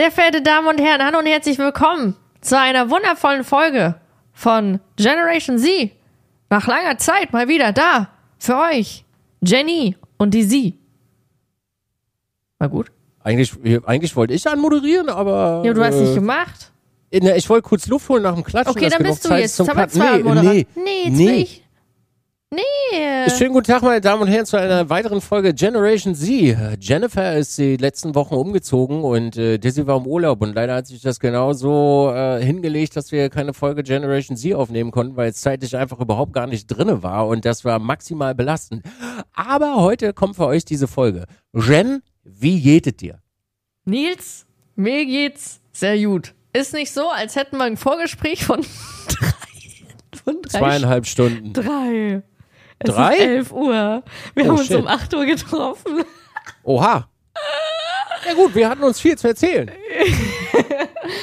Sehr verehrte Damen und Herren, hallo und herzlich willkommen zu einer wundervollen Folge von Generation Z. Nach langer Zeit mal wieder da für euch, Jenny und die Sie. War gut? Eigentlich, eigentlich wollte ich anmoderieren, aber. Ja, du hast äh, nicht gemacht. ne, ich wollte kurz Luft holen nach dem Klatschen. Okay, dann bist du Zeit jetzt. Jetzt haben wir zwei nee, nee, nee, nee. Schönen guten Tag, meine Damen und Herren, zu einer weiteren Folge Generation Z. Jennifer ist die letzten Wochen umgezogen und äh, Dizzy war im Urlaub und leider hat sich das genauso äh, hingelegt, dass wir keine Folge Generation Z aufnehmen konnten, weil es zeitlich einfach überhaupt gar nicht drinne war und das war maximal belastend. Aber heute kommt für euch diese Folge. Jen, wie geht es dir? Nils, mir geht's sehr gut. Ist nicht so, als hätten wir ein Vorgespräch von drei. Von drei Zweieinhalb Stunden. Drei. Es Drei? Ist 11 Uhr. Wir Oh, haben uns shit. um 8 Uhr getroffen. Oha. Ja gut, wir hatten uns viel zu erzählen.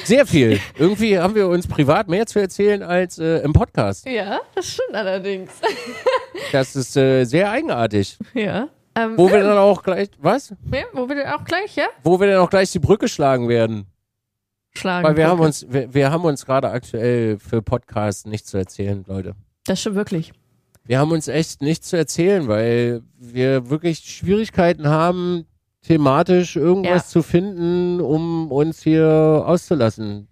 Sehr viel. Irgendwie haben wir uns privat mehr zu erzählen als äh, im Podcast. Ja, das stimmt allerdings. Das ist äh, sehr eigenartig. Ja. Ähm, Wo wir dann auch gleich, was? ja, wo wir dann auch gleich, ja? Wo wir dann auch gleich die Brücke schlagen werden. Schlagen. Weil wir haben Brücke. uns, wir, wir haben uns gerade aktuell für Podcasts nichts zu erzählen, Leute. Das stimmt wirklich. Wir haben uns echt nichts zu erzählen, weil wir wirklich Schwierigkeiten haben, thematisch irgendwas Ja. zu finden, um uns hier auszulassen.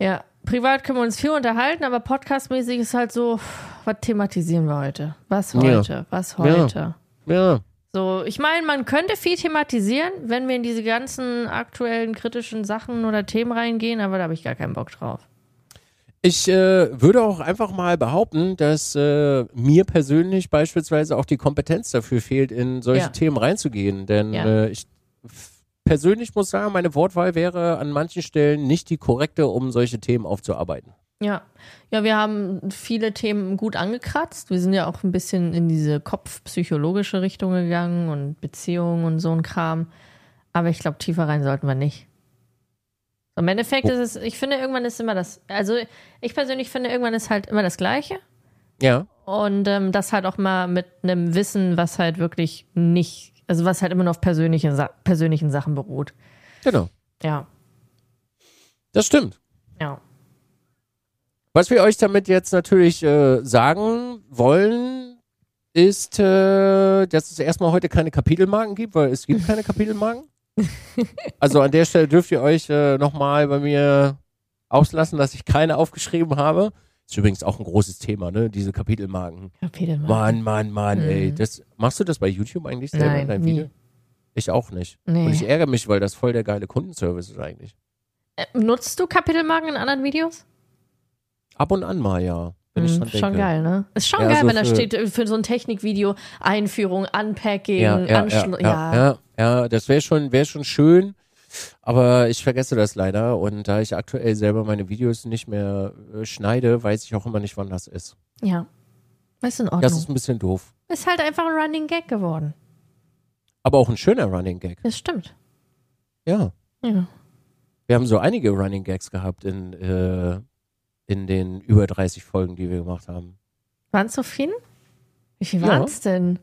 Ja. Privat können wir uns viel unterhalten, aber podcastmäßig ist halt so, was thematisieren wir heute? Was Ja. heute? Was heute? Ja. So, ich meine, man könnte viel thematisieren, wenn wir in diese ganzen aktuellen kritischen Sachen oder Themen reingehen, aber da habe ich gar keinen Bock drauf. Ich äh, würde auch einfach mal behaupten, dass äh, mir persönlich beispielsweise auch die Kompetenz dafür fehlt, in solche Ja. Themen reinzugehen. Denn Ja. äh, ich persönlich muss sagen, meine Wortwahl wäre an manchen Stellen nicht die korrekte, um solche Themen aufzuarbeiten. Ja. Ja, wir haben viele Themen gut angekratzt. Wir sind ja auch ein bisschen in diese kopfpsychologische Richtung gegangen und Beziehungen und so ein Kram. Aber ich glaube, tiefer rein sollten wir nicht. Im Endeffekt Oh. ist es, ich finde, irgendwann ist immer das, also ich persönlich finde, irgendwann ist halt immer das Gleiche. Ja. Und ähm, das halt auch mal mit einem Wissen, was halt wirklich nicht, also was halt immer nur auf persönliche, Sa persönlichen Sachen beruht. Genau. Ja, Das stimmt. ja. Was wir euch damit jetzt natürlich äh, sagen wollen, ist, äh, dass es erstmal heute keine Kapitelmarken gibt, weil es gibt keine Kapitelmarken. Also an der Stelle dürft ihr euch äh, nochmal bei mir auslassen, dass ich keine aufgeschrieben habe. Ist übrigens auch ein großes Thema, ne? Diese Kapitelmarken. Kapitel mal. Mann, Mann, Mann, ey. Mhm. Das, machst du das bei YouTube eigentlich selber Nein, in deinem nie. Video? Ich auch nicht. Nee. Und ich ärgere mich, weil das voll der geile Kundenservice ist eigentlich. Äh, nutzt du Kapitelmarken in anderen Videos? Ab und an mal, ja. Wenn ich Mhm, dran denke. schon geil, ne? Ist schon Ja, geil, so wenn da steht äh, für so ein Technikvideo Einführung, Unpacking, ja, ja, Anschluss. ja, ja, ja, das wäre schon, wäre schon schön, aber ich vergesse das leider und da ich aktuell selber meine Videos nicht mehr äh, schneide, weiß ich auch immer nicht, wann das ist. ja. Ist in Ordnung. Das ist ein bisschen doof, ist halt einfach ein Running Gag geworden. aber auch ein schöner Running Gag. Das stimmt. Ja, Ja. wir haben so einige Running Gags gehabt in äh, in den über 30 Folgen, die wir gemacht haben. Waren es so viele? Wie viel Ja. waren es denn?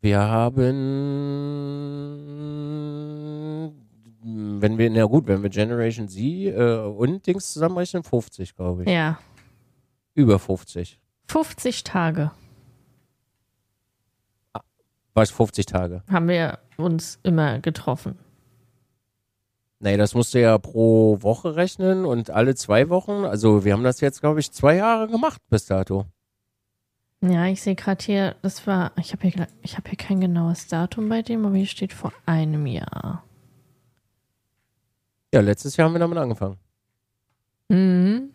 Wir haben, wenn wir, na gut, wenn wir Generation Z äh, und Dings zusammenrechnen, 50, glaube ich. Ja. Über 50. 50 Tage War es 50 Tage? haben wir uns immer getroffen. Nee, das musst du ja pro Woche rechnen und alle zwei Wochen. Also wir haben das jetzt, glaube ich, zwei Jahre gemacht bis dato. Ja, ich sehe gerade hier, das war, ich habe hier, ich hab hier kein genaues Datum bei dem, aber hier steht vor einem Jahr. Ja, letztes Jahr haben wir damit angefangen. Mhm.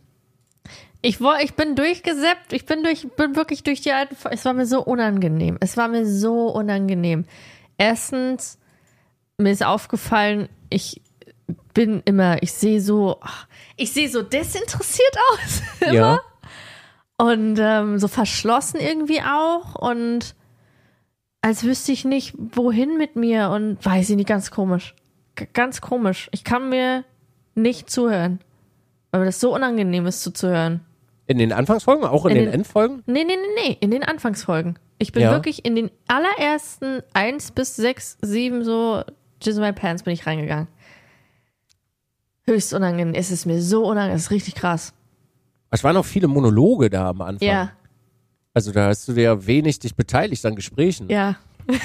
Ich, war, ich bin durchgesäppt, ich bin, durch, bin wirklich durch die alten. Es war mir so unangenehm. Es war mir so unangenehm. Erstens, mir ist aufgefallen, ich bin immer, ich sehe so, ich sehe so desinteressiert aus. immer. Ja. Und ähm, so verschlossen irgendwie auch. Und als wüsste ich nicht, wohin mit mir. Und weiß ich nicht, ganz komisch. G ganz komisch. Ich kann mir nicht zuhören. Weil mir das so unangenehm ist zuzuhören. In den Anfangsfolgen, auch in, In den, den- Endfolgen? Nee, nee, nee, nee. In den Anfangsfolgen. Ich bin Ja. wirklich in den allerersten 1 bis 6, 7 so Jizz My Pants bin ich reingegangen. Höchst unangenehm. Es ist mir so unangenehm. Es ist richtig krass. Es waren auch viele Monologe da am Anfang. Ja, Also da hast du dir ja wenig dich beteiligt an Gesprächen. ja.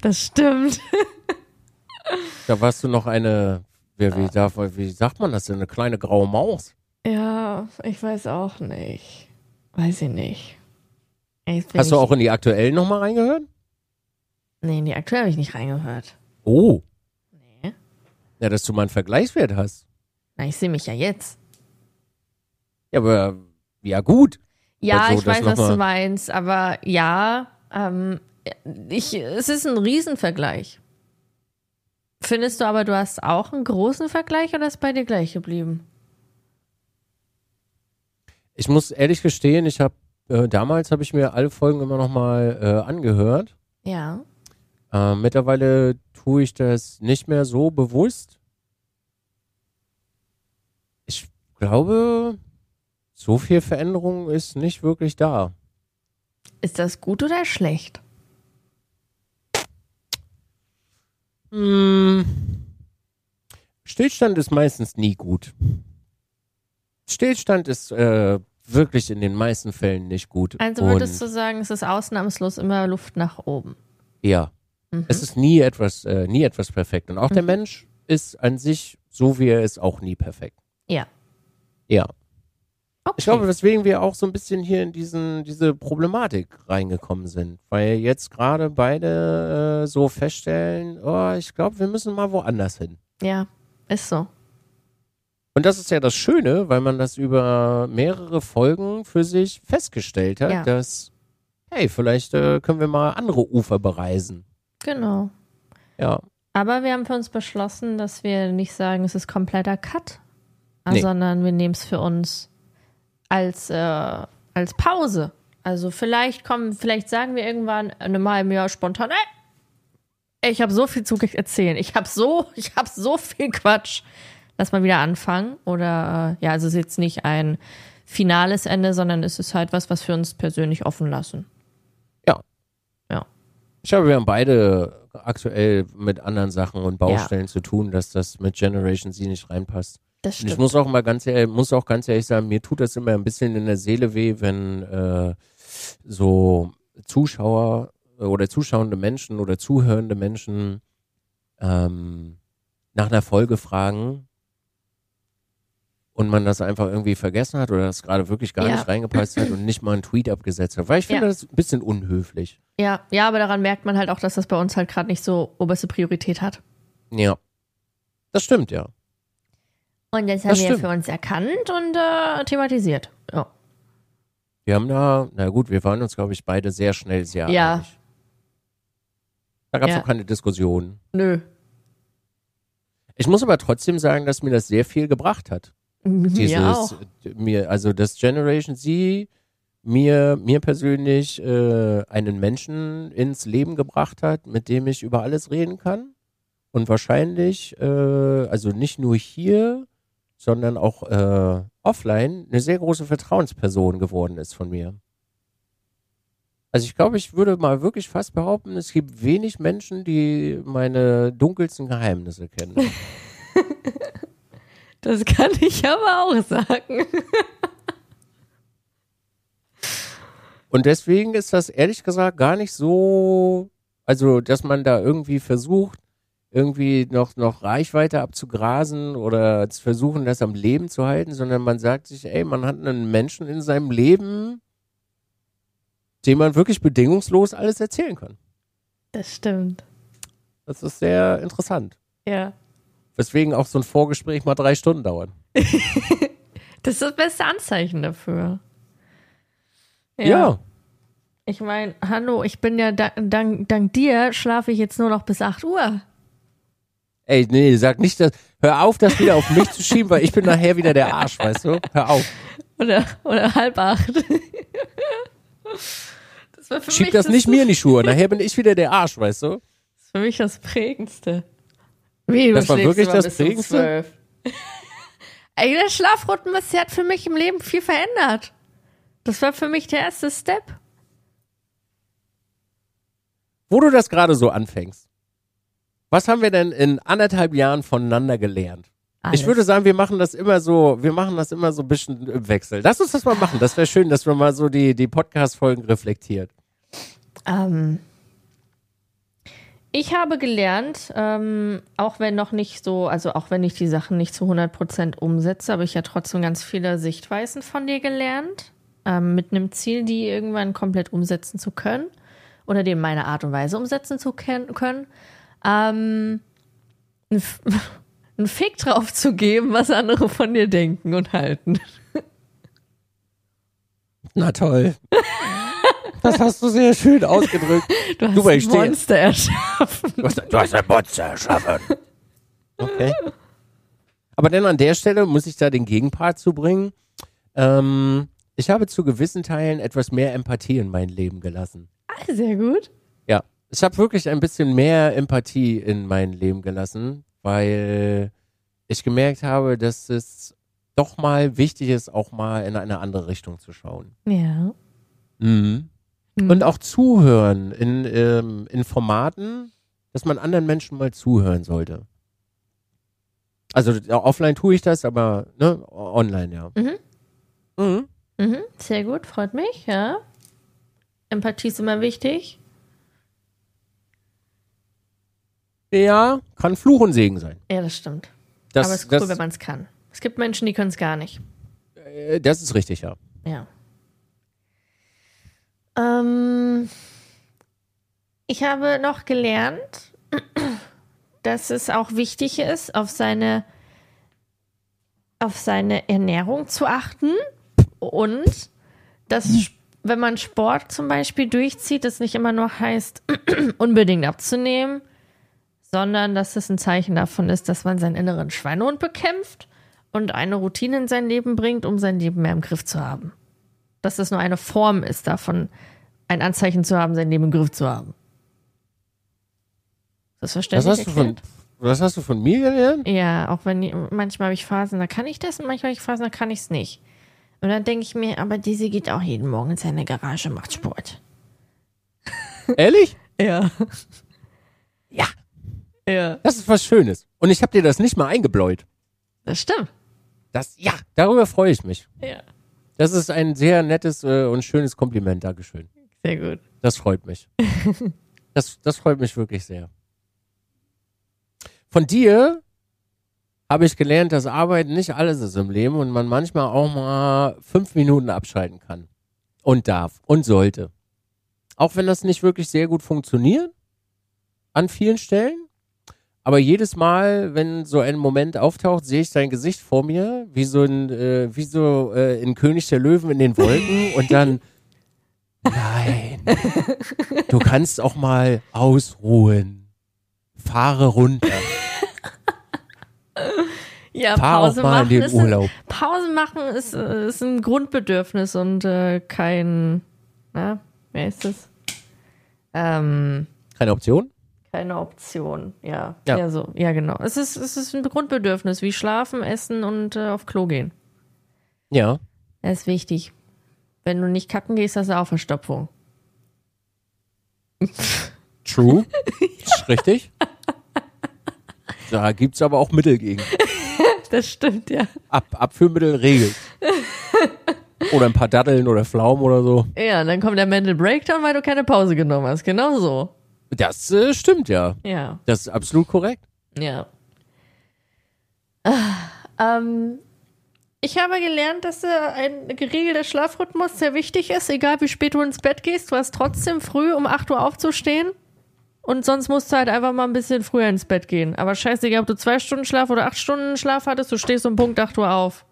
das stimmt. Da warst du noch eine, wie, wie, darf, wie sagt man das denn, eine kleine graue Maus. Ja, ich weiß auch nicht. Weiß ich nicht. Hast du auch in die aktuellen nochmal reingehört? Nee, in die aktuell habe ich nicht reingehört. Oh. Ja, dass du mal einen Vergleichswert hast. Na, ich sehe mich ja jetzt. Ja, aber ja gut. Ja, Also, ich weiß, was noch mal- du meinst, aber ja, ähm, ich, es ist ein Riesenvergleich. Findest du aber, du hast auch einen großen Vergleich oder ist bei dir gleich geblieben? Ich muss ehrlich gestehen, ich habe äh, damals habe ich mir alle Folgen immer nochmal äh, angehört. Ja. Äh, mittlerweile tue ich das nicht mehr so bewusst. Ich glaube, so viel Veränderung ist nicht wirklich da. Ist das gut oder schlecht? Hm. Stillstand ist meistens nie gut. Stillstand ist äh, wirklich in den meisten Fällen nicht gut. Also würdest du sagen, es ist ausnahmslos immer Luft nach oben? Ja. Mhm. Es ist nie etwas, äh, nie etwas perfekt. Und auch der Mensch ist an sich, so wie er ist, auch nie perfekt. Ja. Ja. Okay. Ich glaube, weswegen wir auch so ein bisschen hier in diesen, diese Problematik reingekommen sind. Weil jetzt gerade beide äh, so feststellen, oh, ich glaube, wir müssen mal woanders hin. ja, ist so. Und das ist ja das Schöne, weil man das über mehrere Folgen für sich festgestellt hat, Ja. dass, hey, vielleicht äh, können wir mal andere Ufer bereisen. Genau. Ja. Aber wir haben für uns beschlossen, dass wir nicht sagen, es ist kompletter Cut, Nee. sondern wir nehmen es für uns als, äh, als Pause. Also vielleicht kommen, vielleicht sagen wir irgendwann in einem halben Jahr spontan, ey, ich habe so viel zu erzählen. Ich habe so, ich habe so viel Quatsch. Lass mal wieder anfangen. Oder äh, ja, also es ist jetzt nicht ein finales Ende, sondern es ist halt was, was wir uns persönlich offen lassen. Ja. Ja. Ich glaube, wir haben beide aktuell mit anderen Sachen und Baustellen zu tun, dass das mit Generation Z nicht reinpasst. Das Und ich stimmt. muss auch mal ganz ehrlich, muss auch ganz ehrlich sagen, mir tut das immer ein bisschen in der Seele weh, wenn äh, so Zuschauer oder zuschauende Menschen oder zuhörende Menschen ähm, nach einer Folge fragen und man das einfach irgendwie vergessen hat oder das gerade wirklich gar Ja. nicht reingepasst hat und nicht mal einen Tweet abgesetzt hat. Weil ich finde Ja. das ein bisschen unhöflich. Ja, ja, aber daran merkt man halt auch, dass das bei uns halt gerade nicht so oberste Priorität hat. Ja. Das stimmt, ja. Und das haben Das wir stimmt. für uns erkannt und äh, thematisiert. Ja. Wir haben da, na gut, wir waren uns, glaube ich, beide sehr schnell sehr Ja. einig. Da gab es Ja. auch keine Diskussion. Nö. Ich muss aber trotzdem sagen, dass mir das sehr viel gebracht hat. Dieses, ja auch. mir, also das Generation Z mir, mir persönlich äh, einen Menschen ins Leben gebracht hat, mit dem ich über alles reden kann. Und wahrscheinlich, äh, also nicht nur hier, sondern auch äh, offline, eine sehr große Vertrauensperson geworden ist von mir. Also ich glaube, ich würde mal wirklich fast behaupten, es gibt wenig Menschen, die meine dunkelsten Geheimnisse kennen. Das kann ich aber auch sagen. Und deswegen ist das ehrlich gesagt gar nicht so, also dass man da irgendwie versucht, irgendwie noch, noch Reichweite abzugrasen oder zu versuchen, das am Leben zu halten, sondern man sagt sich, ey, man hat einen Menschen in seinem Leben, dem man wirklich bedingungslos alles erzählen kann. Das stimmt. Das ist sehr interessant. Ja. Weswegen auch so ein Vorgespräch mal drei Stunden dauert. Das ist das beste Anzeichen dafür. Ja. Ich meine, hallo, ich bin ja dank, dank, dank dir schlafe ich jetzt nur noch bis 8 Uhr. Ey, nee, sag nicht, dass, hör auf, das wieder auf mich zu schieben, weil ich bin nachher wieder der Arsch, weißt du? Hör auf. Oder, oder halb acht. Das war für Schieb mich das nicht mir in die Schuhe. Nachher bin ich wieder der Arsch, weißt du? Das ist für mich das Prägendste. Wie, du Das war wirklich das um Prägendste? 12. Ey, der Schlafrhythmus, hat für mich im Leben viel verändert. Das war für mich der erste Step. Wo du das gerade so anfängst. Was haben wir denn in anderthalb Jahren voneinander gelernt? Alles. Ich würde sagen, wir machen das immer so, wir machen das immer so ein bisschen im Wechsel. Lass uns das mal machen. Das wäre schön, dass wir mal so die, die Podcast-Folgen reflektiert. Ähm, ich habe gelernt, ähm, auch wenn noch nicht so, also auch wenn ich die Sachen nicht zu 100% umsetze, habe ich ja trotzdem ganz viele Sichtweisen von dir gelernt, ähm, mit einem Ziel, die irgendwann komplett umsetzen zu können oder die in meiner Art und Weise umsetzen zu können. Ähm, einen Fick drauf zu geben, was andere von dir denken und halten. Na toll. Das hast du sehr schön ausgedrückt. Du hast Super, ein Monster erschaffen. Du hast, du hast ein Monster erschaffen. Okay. Aber dann an der Stelle muss ich da den Gegenpart zubringen. Ähm, ich habe zu gewissen Teilen etwas mehr Empathie in mein Leben gelassen. Ah, Sehr gut. Ja, ich habe wirklich ein bisschen mehr Empathie in mein Leben gelassen, weil ich gemerkt habe, dass es doch mal wichtig ist, auch mal in eine andere Richtung zu schauen. Ja. Mhm. Mhm. Und auch zuhören in, ähm, in Formaten, dass man anderen Menschen mal zuhören sollte. Also ja, offline tue ich das, aber ne, online ja. Mhm. Mhm. Mhm, sehr gut, freut mich, ja. Empathie ist immer wichtig. Ja, kann Fluch und Segen sein. Ja, das stimmt. Das, Aber es ist cool, das, wenn man es kann. Es gibt Menschen, die können es gar nicht. äh, das ist richtig, ja. Ja. Ähm, ich habe noch gelernt, dass es auch wichtig ist, auf seine, auf seine Ernährung zu achten. Und dass, sp- wenn man Sport zum Beispiel durchzieht, das nicht immer nur heißt, unbedingt abzunehmen, sondern dass es ein Zeichen davon ist, dass man seinen inneren Schweinehund bekämpft und eine Routine in sein Leben bringt, um sein Leben mehr im Griff zu haben dass das nur eine Form ist, davon ein Anzeichen zu haben, sein Leben im Griff zu haben. Das Was verständlich hast, du von, erklärt? was hast du von mir gelernt? Ja, auch wenn manchmal habe ich Phasen, da kann ich das und manchmal habe ich Phasen, da kann ich es nicht. Und dann denke ich mir, aber diese geht auch jeden Morgen in seine Garage, macht Sport. Ehrlich? Ja. Ja. Ja. Das ist was Schönes. Und ich habe dir das nicht mal eingebläut. Das stimmt. Das, ja, darüber freue ich mich. Ja. Das ist ein sehr nettes äh, und schönes Kompliment. Dankeschön. Sehr gut. Das freut mich. das, das freut mich wirklich sehr. Von dir habe ich gelernt, dass Arbeiten nicht alles ist im Leben und man manchmal auch mal fünf Minuten abschalten kann. Und darf und sollte. Auch wenn das nicht wirklich sehr gut funktioniert, an vielen Stellen. Aber jedes Mal, wenn so ein Moment auftaucht, sehe ich sein Gesicht vor mir, wie so ein, äh, wie so äh, in König der Löwen in den Wolken und dann, nein, du kannst auch mal ausruhen. Fahre runter. Ja, Fahr auch Pause mal in machen, den ist, Urlaub. Pause machen ist, äh, ist ein Grundbedürfnis und äh, kein, na, wer ist das? Ähm, Keine Option? Keine Option, ja. Ja. Ja, so, ja genau. Es ist, es ist ein Grundbedürfnis, wie schlafen, essen und äh, auf Klo gehen. Ja. Das ist wichtig. Wenn du nicht kacken gehst, hast du auch Verstopfung. True. Ist richtig. Da gibt's aber auch Mittel gegen. Das stimmt, ja. Ab, Abführmittel regelt. Oder ein paar Datteln oder Pflaumen oder so. Ja, und dann kommt der Mental Breakdown, weil du keine Pause genommen hast. Genau so. Das äh, stimmt ja. Ja. Das ist absolut korrekt. Ja. Ah, Ähm, ich habe gelernt, dass äh, ein geregelter Schlafrhythmus sehr wichtig ist. Egal wie spät du ins Bett gehst, du hast trotzdem früh um 8 Uhr aufzustehen. Und sonst musst du halt einfach mal ein bisschen früher ins Bett gehen. Aber scheißegal, ob du zwei Stunden Schlaf oder acht Stunden Schlaf hattest, du stehst um Punkt 8 Uhr auf.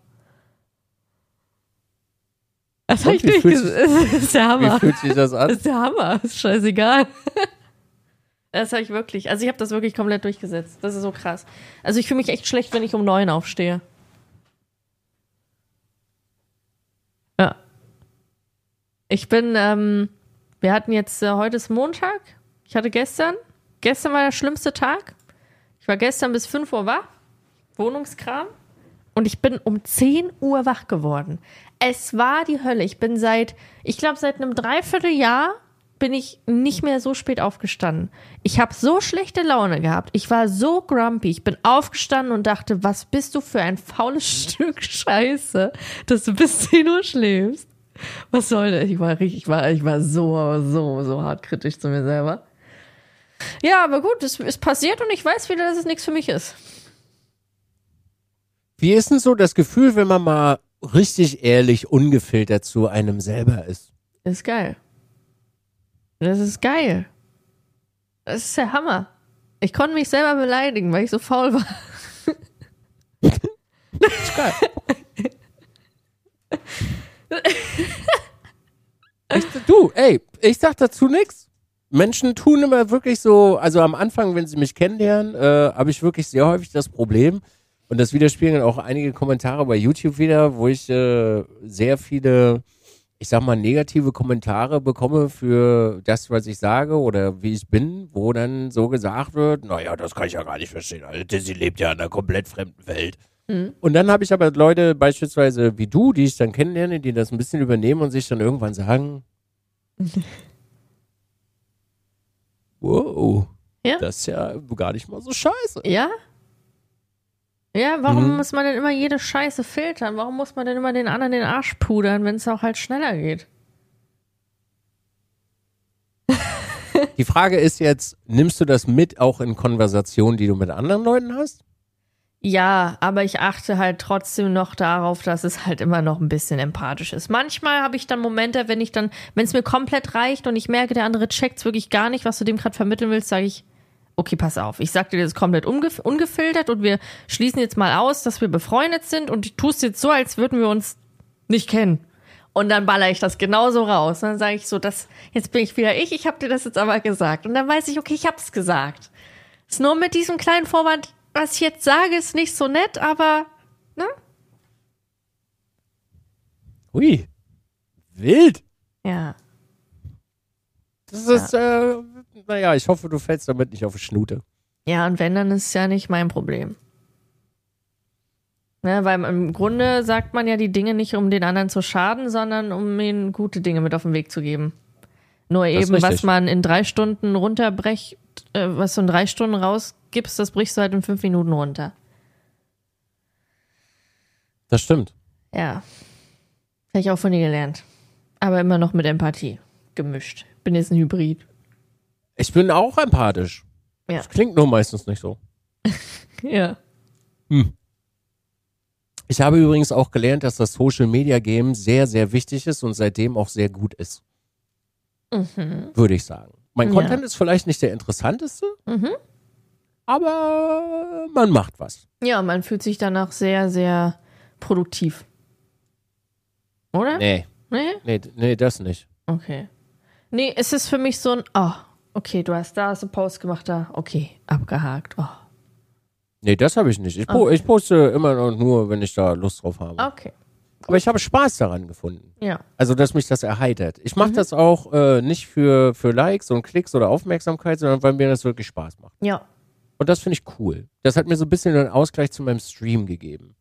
Das habe ich wie durchgesetzt. Das ist der Wie Hammer. fühlt sich das Das an? ist der Hammer. Das ist scheißegal. Das habe ich wirklich. Also ich habe das wirklich komplett durchgesetzt. Das ist so krass. Also ich fühle mich echt schlecht, wenn ich um neun aufstehe. Ja. Ich bin, ähm, wir hatten jetzt, äh, heute ist Montag. Ich hatte gestern, gestern war der schlimmste Tag. Ich war gestern bis 5 Uhr wach. Wohnungskram. Und ich bin um 10 Uhr wach geworden. Es war die Hölle. Ich bin seit, ich glaube, seit einem Dreivierteljahr bin ich nicht mehr so spät aufgestanden. Ich habe so schlechte Laune gehabt. Ich war so grumpy. Ich bin aufgestanden und dachte, was bist du für ein faules Stück Scheiße, dass du bis 10 Uhr schläfst. Was soll das? Ich war richtig, ich war, ich war so, so, so hart kritisch zu mir selber. Ja, aber gut, es ist passiert und ich weiß wieder, dass es nichts für mich ist. Wie ist denn so das Gefühl, wenn man mal richtig ehrlich, ungefiltert zu einem selber ist? Ist geil. Das ist geil. Das ist der Hammer. Ich konnte mich selber beleidigen, weil ich so faul war. Das ist geil. ich, du, ey, ich sag dazu nichts. Menschen tun immer wirklich so, also am Anfang, wenn sie mich kennenlernen, äh, habe ich wirklich sehr häufig das Problem, und das widerspiegeln auch einige Kommentare bei YouTube wieder, wo ich äh, sehr viele, ich sag mal, negative Kommentare bekomme für das, was ich sage oder wie ich bin, wo dann so gesagt wird, naja, das kann ich ja gar nicht verstehen. Also, sie lebt ja in einer komplett fremden Welt. Mhm. Und dann habe ich aber Leute beispielsweise wie du, die ich dann kennenlerne, die das ein bisschen übernehmen und sich dann irgendwann sagen, wow, Ja. das ist ja gar nicht mal so scheiße. Ja? Ja, warum Mhm. muss man denn immer jede Scheiße filtern? Warum muss man denn immer den anderen den Arsch pudern, wenn es auch halt schneller geht? Die Frage ist jetzt, nimmst du das mit auch in Konversationen, die du mit anderen Leuten hast? Ja, aber ich achte halt trotzdem noch darauf, dass es halt immer noch ein bisschen empathisch ist. Manchmal habe ich dann Momente, wenn ich dann, wenn es mir komplett reicht und ich merke, der andere checkt's wirklich gar nicht, was du dem gerade vermitteln willst, sage ich, okay, pass auf, ich sag dir das komplett ungef ungefiltert und wir schließen jetzt mal aus, dass wir befreundet sind und du tust jetzt so, als würden wir uns nicht kennen. Und dann baller ich das genauso raus. Und dann sage ich so, das, jetzt bin ich wieder ich, ich habe dir das jetzt aber gesagt. Und dann weiß ich, okay, ich hab's gesagt. Ist nur mit diesem kleinen Vorwand, was ich jetzt sage, ist nicht so nett, aber ne? Hui, wild. Ja. Das ist, äh, naja, ich hoffe, du fällst damit nicht auf die Schnute. Ja, und wenn, dann ist es ja nicht mein Problem. Ne, weil im Grunde sagt man ja die Dinge nicht, um den anderen zu schaden, sondern um ihnen gute Dinge mit auf den Weg zu geben. Nur Das eben, was man in drei Stunden runterbrecht, äh, was du in drei Stunden rausgibst, das brichst du halt in fünf Minuten runter. Das stimmt. Ja. Habe ich auch von dir gelernt. Aber immer noch mit Empathie gemischt. Bin jetzt ein Hybrid. Ich bin auch empathisch. Ja. Das klingt nur meistens nicht so. Ja. Ich habe übrigens auch gelernt, dass das Social Media Game sehr, sehr wichtig ist und seitdem auch sehr gut ist. Würde ich sagen. Mein Ja. Content ist vielleicht nicht der interessanteste, Mhm. aber man macht was. Ja, man fühlt sich danach sehr, sehr produktiv. Oder? Nee, Nee? nee, nee, das nicht. Okay. Nee, es ist für mich so ein, oh, okay, du hast da hast du Post gemacht, da, okay, abgehakt. Oh. Nee, das habe ich nicht. Ich, po ich poste immer noch nur, wenn ich da Lust drauf habe. Okay. Aber ich habe Spaß daran gefunden. Ja. Also, dass mich das erheitert. Ich mache das auch äh, nicht für, für Likes und Klicks oder Aufmerksamkeit, sondern weil mir das wirklich Spaß macht. Ja. Und das finde ich cool. Das hat mir so ein bisschen einen Ausgleich zu meinem Stream gegeben.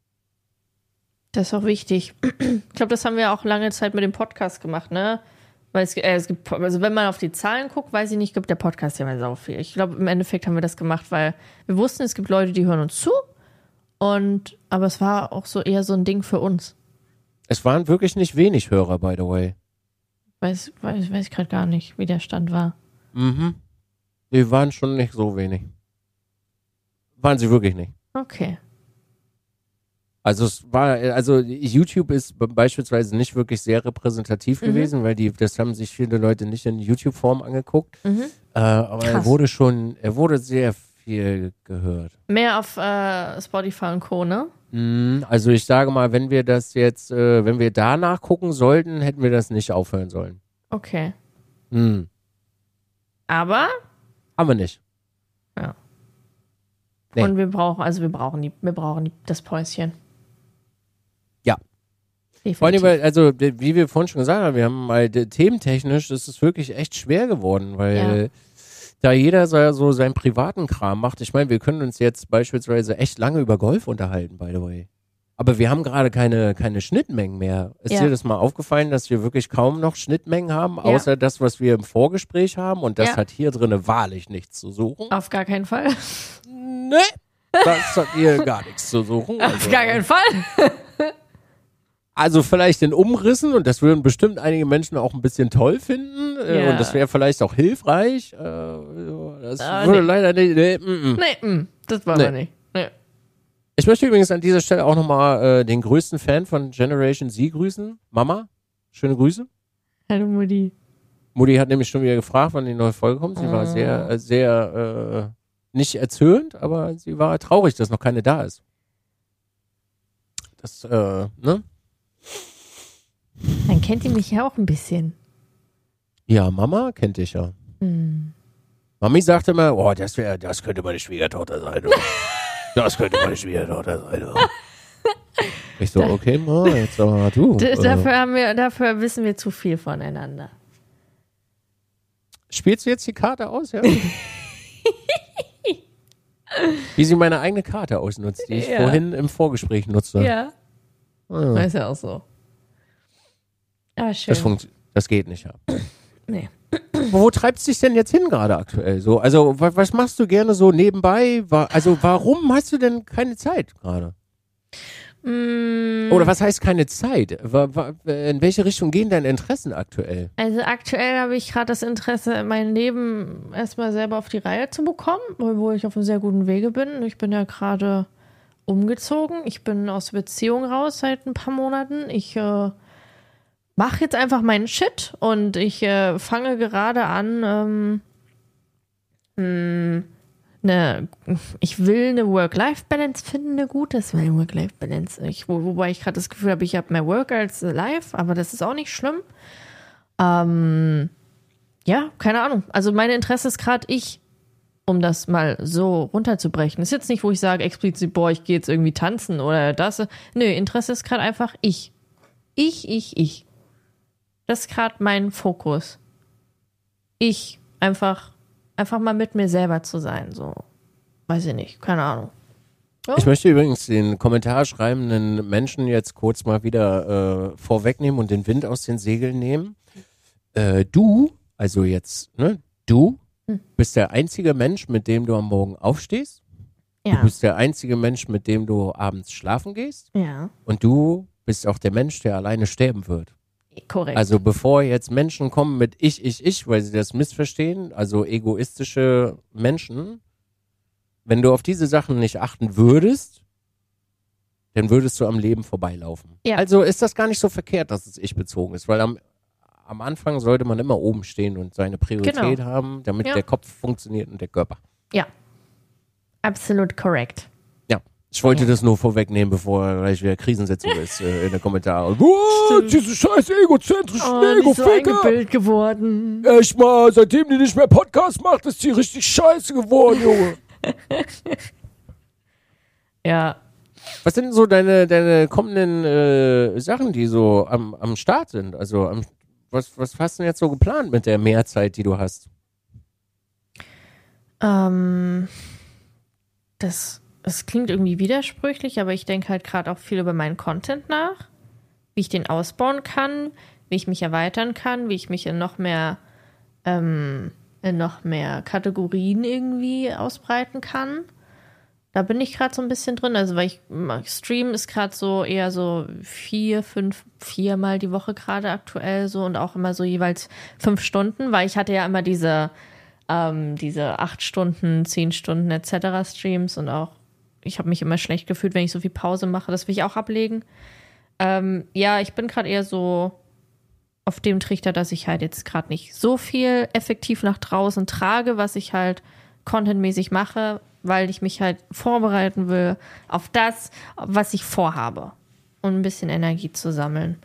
Das ist auch wichtig. Ich glaube, das haben wir auch lange Zeit mit dem Podcast gemacht, ne? Weil es, äh, es gibt, also wenn man auf die Zahlen guckt, weiß ich nicht, gibt der Podcast ja mal sau viel. Ich glaube, im Endeffekt haben wir das gemacht, weil wir wussten, es gibt Leute, die hören uns zu. Und, aber es war auch so eher so ein Ding für uns. Es waren wirklich nicht wenig Hörer, by the way. Weiß, weiß, weiß ich gerade gar nicht, wie der Stand war. Mhm. Die waren schon nicht so wenig. Waren sie wirklich nicht. Okay. Also es war, also YouTube ist beispielsweise nicht wirklich sehr repräsentativ Mhm. gewesen, weil die, das haben sich viele Leute nicht in YouTube-Form angeguckt. Mhm. Äh, aber er Krass. wurde schon, er wurde sehr viel gehört. Mehr auf äh, Spotify und Co., ne? Mhm, Also ich sage mal, wenn wir das jetzt, äh, wenn wir danach gucken sollten, hätten wir das nicht aufhören sollen. Okay. Mhm. Aber, Haben wir nicht. Nee. und wir brauchen, also wir brauchen die, wir brauchen die, das Päuschen. Ja. Vor allem, Definitiv. weil, also wie wir vorhin schon gesagt haben, wir haben mal thementechnisch ist es wirklich echt schwer geworden, weil da jeder so, seinen privaten Kram macht. Ich meine, wir können uns jetzt beispielsweise echt lange über Golf unterhalten, by the way. Aber wir haben gerade keine, keine Schnittmengen mehr. Ist Ja. dir das mal aufgefallen, dass wir wirklich kaum noch Schnittmengen haben, außer das, was wir im Vorgespräch haben? Und das Ja. hat hier drinne wahrlich nichts zu suchen. Auf gar keinen Fall. Nee, das hat hier gar nichts zu suchen. Auf Also, gar keinen Fall. Also vielleicht in Umrissen und das würden bestimmt einige Menschen auch ein bisschen toll finden äh, Ja. und das wäre vielleicht auch hilfreich. Äh, das Ah, würde nee. leider nicht. Nee, mm, mm. Nee, mm, das war Nee. nicht. Nee. Ich möchte übrigens an dieser Stelle auch nochmal äh, den größten Fan von Generation Z grüßen. Mama, schöne Grüße. Hallo Mutti. Mutti hat nämlich schon wieder gefragt, wann die neue Folge kommt. Sie war Oh. sehr, äh, sehr äh, nicht erzürnt, aber sie war traurig, dass noch keine da ist. Das, äh, ne? Dann kennt ihr mich ja auch ein bisschen. Ja, Mama kennt dich ja. Hm. Mami sagte immer, oh, das wäre, das könnte meine Schwiegertochter sein. du. Das könnte meine Schwiegertochter sein. du. Ich so, okay, Ma, jetzt mal du. D dafür, haben wir, dafür wissen wir zu viel voneinander. Spielst du jetzt die Karte aus, ja? Wie sie meine eigene Karte ausnutzt, die ich Ja. vorhin im Vorgespräch nutzte. Ja, Ah, ist ja auch so. Ah, schön. das, funkt, das geht nicht, ja. nee. Wo treibst du dich denn jetzt hin gerade aktuell? So, also, was, was machst du gerne so nebenbei? Wa- Also, warum hast du denn keine Zeit gerade? Mm, Oder was heißt keine Zeit? Wa- wa- In welche Richtung gehen deine Interessen aktuell? Also aktuell habe ich gerade das Interesse, mein Leben erstmal selber auf die Reihe zu bekommen, wo ich auf einem sehr guten Wege bin. Ich bin ja gerade umgezogen. Ich bin aus der Beziehung raus seit ein paar Monaten. Ich äh, mache jetzt einfach meinen Shit und ich äh, fange gerade an, ähm, eine, ich will eine Work-Life-Balance finden, eine gute. Work-Life-Balance. Wo, wobei ich gerade das Gefühl habe, ich habe mehr Work als Life, aber das ist auch nicht schlimm. Ähm, ja, keine Ahnung. Also mein Interesse ist gerade ich, um das mal so runterzubrechen. Ist jetzt nicht, wo ich sage explizit, boah, ich gehe jetzt irgendwie tanzen oder das. Nö, Interesse ist gerade einfach ich. Ich, ich, ich. Das ist gerade mein Fokus. Ich einfach, einfach mal mit mir selber zu sein. So, weiß ich nicht, keine Ahnung. Ich möchte übrigens den Kommentar schreibenden Menschen jetzt kurz mal wieder äh, vorwegnehmen und den Wind aus den Segeln nehmen. Äh, du, also jetzt, ne, du Hm. bist der einzige Mensch, mit dem du am Morgen aufstehst. Du Ja, bist der einzige Mensch, mit dem du abends schlafen gehst. ja, Und du bist auch der Mensch, der alleine sterben wird. korrekt. Also bevor jetzt Menschen kommen mit ich, ich, ich, weil sie das missverstehen, also egoistische Menschen, wenn du auf diese Sachen nicht achten würdest, dann würdest du am Leben vorbeilaufen. Ja. Also ist das gar nicht so verkehrt, dass es ich bezogen ist, weil am, am Anfang sollte man immer oben stehen und seine Priorität Genau. haben, damit Ja. der Kopf funktioniert und der Körper. ja, absolut korrekt. Ja. Ich wollte Ja. das nur vorwegnehmen, bevor gleich wieder Krisensitzung ist äh, in den Kommentaren. Boah, diese scheiß egozentrischen Oh, ist so Ego-Ficker. eingebildet geworden. Echt mal, seitdem die nicht mehr Podcast macht, ist die richtig scheiße geworden, Junge. Ja, Was sind so deine, deine kommenden äh, Sachen, die so am, am Start sind? Also, am, was, was hast du denn jetzt so geplant mit der Mehrzeit, die du hast? Ähm, das, das klingt irgendwie widersprüchlich, aber ich denke halt gerade auch viel über meinen Content nach, wie ich den ausbauen kann, wie ich mich erweitern kann, wie ich mich in noch mehr, ähm, in noch mehr Kategorien irgendwie ausbreiten kann. Da bin ich gerade so ein bisschen drin. Also, weil ich Stream ist gerade so eher so vier, fünf, viermal die Woche gerade aktuell so und auch immer so jeweils fünf Stunden, weil ich hatte ja immer diese ähm, diese acht Stunden, zehn Stunden etc. Streams und auch ich habe mich immer schlecht gefühlt, wenn ich so viel Pause mache. Das will ich auch ablegen. Ähm, ja, ich bin gerade eher so auf dem Trichter, dass ich halt jetzt gerade nicht so viel effektiv nach draußen trage, was ich halt contentmäßig mache, weil ich mich halt vorbereiten will auf das, was ich vorhabe und ein bisschen Energie zu sammeln.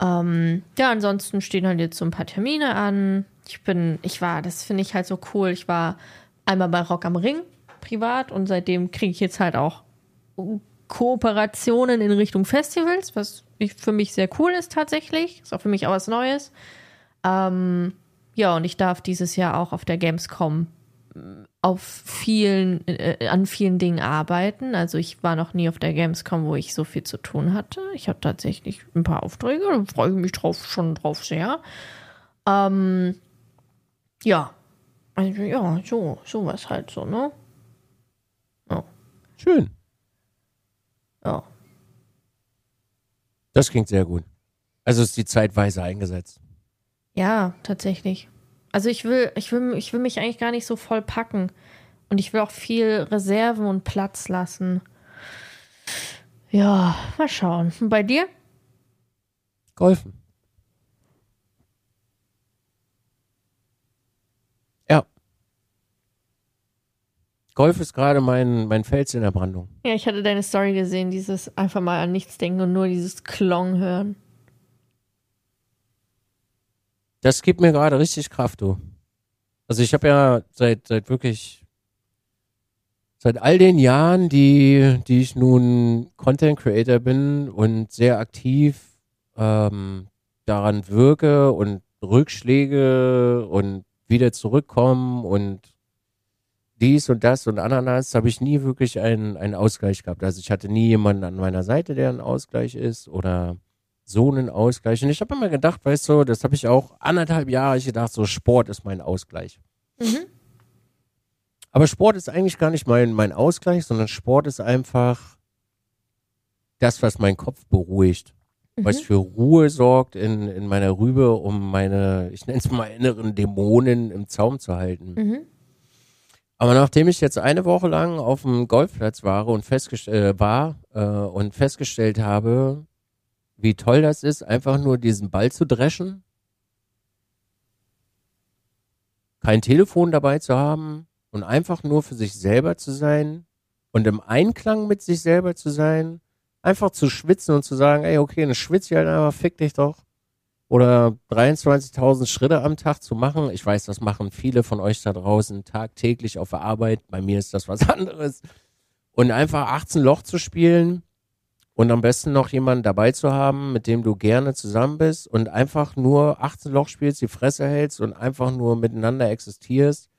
Ähm, ja, ansonsten stehen halt jetzt so ein paar Termine an. Ich bin, ich war, das finde ich halt so cool. Ich war einmal bei Rock am Ring privat und seitdem kriege ich jetzt halt auch Kooperationen in Richtung Festivals, was für mich sehr cool ist tatsächlich. Ist auch für mich auch was Neues. Ähm, ja, und ich darf dieses Jahr auch auf der Gamescom auf vielen, äh, an vielen Dingen arbeiten. Also ich war noch nie auf der Gamescom, wo ich so viel zu tun hatte. Ich habe tatsächlich ein paar Aufträge, da freue ich mich drauf, schon drauf sehr. Ähm, ja. Also ja, so, sowas halt so, ne? Ja. Schön. Ja. Das klingt sehr gut. Also ist die Zeit weise eingesetzt. Ja, tatsächlich. Also ich will, ich will, ich will mich eigentlich gar nicht so voll packen. Und ich will auch viel Reserve und Platz lassen. Ja, mal schauen. Und bei dir? Golfen. Ja. Golf ist gerade mein, mein Fels in der Brandung. Ja, ich hatte deine Story gesehen, dieses einfach mal an nichts denken und nur dieses Klong hören. Das gibt mir gerade richtig Kraft, du. Also ich habe ja seit, seit wirklich, seit all den Jahren, die, die ich nun Content Creator bin und sehr aktiv ähm, daran wirke und Rückschläge und wieder zurückkommen und dies und das und Ananas, habe ich nie wirklich einen, einen Ausgleich gehabt. Also ich hatte nie jemanden an meiner Seite, der ein Ausgleich ist oder so einen Ausgleich. Und ich habe immer gedacht, weißt du, das habe ich auch anderthalb Jahre ich gedacht, so Sport ist mein Ausgleich. Mhm. Aber Sport ist eigentlich gar nicht mein, mein Ausgleich, sondern Sport ist einfach das, was meinen Kopf beruhigt. Mhm. Was für Ruhe sorgt in, in meiner Rübe, um meine, ich nenne es mal inneren Dämonen im Zaum zu halten. Mhm. Aber nachdem ich jetzt eine Woche lang auf dem Golfplatz war und, festgest äh, war, äh, und festgestellt habe, wie toll das ist, einfach nur diesen Ball zu dreschen, kein Telefon dabei zu haben und einfach nur für sich selber zu sein und im Einklang mit sich selber zu sein, einfach zu schwitzen und zu sagen, ey, okay, eine schwitze halt einfach, fick dich doch. Oder 23.000 Schritte am Tag zu machen. Ich weiß, das machen viele von euch da draußen tagtäglich auf der Arbeit. Bei mir ist das was anderes. Und einfach 18 Loch zu spielen und am besten noch jemanden dabei zu haben, mit dem du gerne zusammen bist und einfach nur 18 Loch spielst, die Fresse hältst und einfach nur miteinander existierst,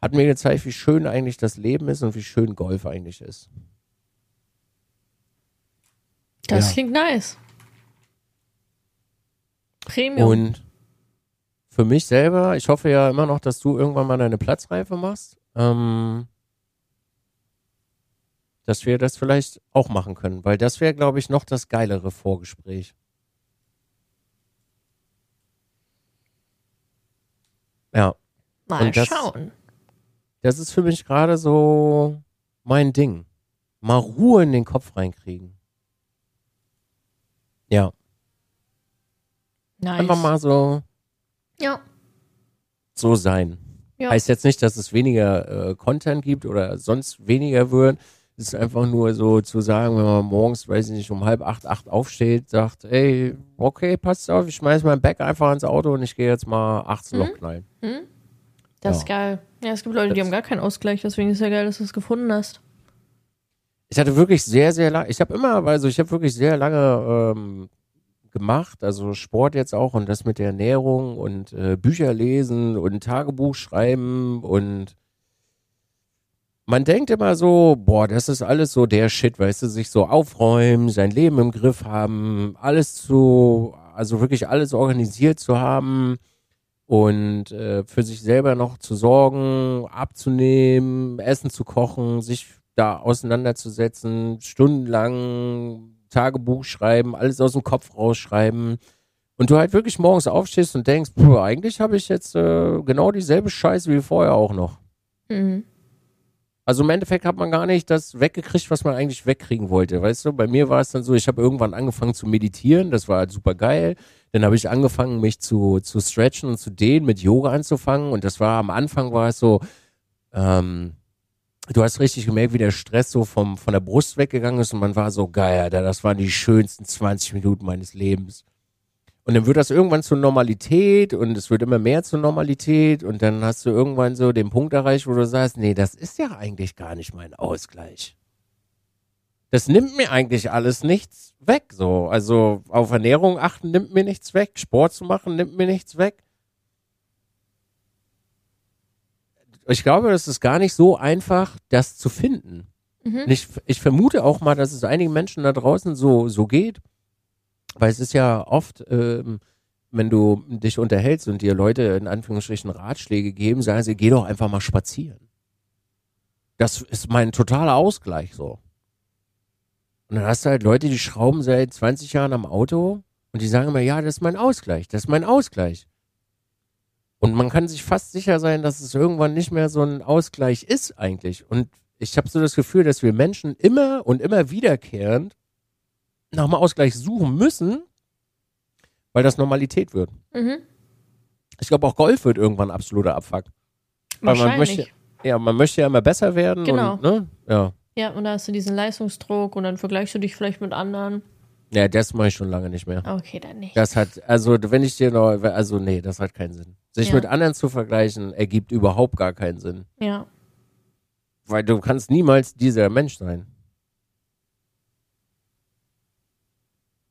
hat mir gezeigt, wie schön eigentlich das Leben ist und wie schön Golf eigentlich ist. Das Ja. klingt nice. Premium. Und für mich selber, ich hoffe ja immer noch, dass du irgendwann mal deine Platzreife machst, ähm, dass wir das vielleicht auch machen können, weil das wäre, glaube ich, noch das geilere Vorgespräch. Ja, mal das- schauen. das ist für mich gerade so mein Ding. Mal Ruhe in den Kopf reinkriegen. Ja, Nice. einfach mal so, Ja. so sein. Ja. Heißt jetzt nicht, dass es weniger äh, Content gibt oder sonst weniger wird. Es ist einfach nur so zu sagen, wenn man morgens, weiß ich nicht, um halb acht, acht aufsteht, sagt, ey, okay, passt auf, ich schmeiß mein Bag einfach ins Auto und ich gehe jetzt mal 18 Mhm. Loch knallen. Das Ja. ist geil. Ja, es gibt Leute, die Das- haben gar keinen Ausgleich, deswegen ist es ja geil, dass du es gefunden hast. Ich hatte wirklich sehr, sehr lange, ich habe immer, also ich habe wirklich sehr lange ähm, gemacht, also Sport jetzt auch und das mit der Ernährung und äh, Bücher lesen und Tagebuch schreiben und man denkt immer so, boah, das ist alles so der Shit, weißt du, sich so aufräumen, sein Leben im Griff haben, alles zu, also wirklich alles organisiert zu haben und äh, für sich selber noch zu sorgen, abzunehmen, Essen zu kochen, sich da auseinanderzusetzen, stundenlang Tagebuch schreiben, alles aus dem Kopf rausschreiben. Und du halt wirklich morgens aufstehst und denkst, puh, eigentlich habe ich jetzt äh, genau dieselbe Scheiße wie vorher auch noch. Mhm. Also im Endeffekt hat man gar nicht das weggekriegt, was man eigentlich wegkriegen wollte. Weißt du, bei mir war es dann so, ich habe irgendwann angefangen zu meditieren, das war halt super geil. Dann habe ich angefangen, mich zu, zu stretchen und zu dehnen, mit Yoga anzufangen. Und das war am Anfang war es so, ähm, du hast richtig gemerkt, wie der Stress so vom, von der Brust weggegangen ist und man war so geil, Alter, das waren die schönsten 20 Minuten meines Lebens. Und dann wird das irgendwann zur Normalität und es wird immer mehr zur Normalität und dann hast du irgendwann so den Punkt erreicht, wo du sagst, nee, das ist ja eigentlich gar nicht mein Ausgleich. Das nimmt mir eigentlich alles nichts weg, so. Also auf Ernährung achten nimmt mir nichts weg, Sport zu machen nimmt mir nichts weg. ich glaube, das ist gar nicht so einfach, das zu finden. Mhm. Ich, ich vermute auch mal, dass es einigen Menschen da draußen so, so geht. Weil es ist ja oft, ähm, wenn du dich unterhältst und dir Leute in Anführungsstrichen Ratschläge geben, sagen sie, geh doch einfach mal spazieren. Das ist mein totaler Ausgleich so. Und dann hast du halt Leute, die schrauben seit 20 Jahren am Auto und die sagen immer, ja, das ist mein Ausgleich, das ist mein Ausgleich. Und man kann sich fast sicher sein, dass es irgendwann nicht mehr so ein Ausgleich ist eigentlich. Und ich habe so das Gefühl, dass wir Menschen immer und immer wiederkehrend nach einem Ausgleich suchen müssen, weil das Normalität wird. Mhm. Ich glaube, auch Golf wird irgendwann absoluter Abfuck. Weil man möchte, ja, man möchte ja immer besser werden. Genau. Und, ne? Ja. Ja, und da hast du diesen Leistungsdruck und dann vergleichst du dich vielleicht mit anderen. ja, das mache ich schon lange nicht mehr. Okay, dann nicht. Das hat, also wenn ich dir noch, also nee, das hat keinen Sinn. Sich Ja. mit anderen zu vergleichen, ergibt überhaupt gar keinen Sinn. Ja. Weil du kannst niemals dieser Mensch sein.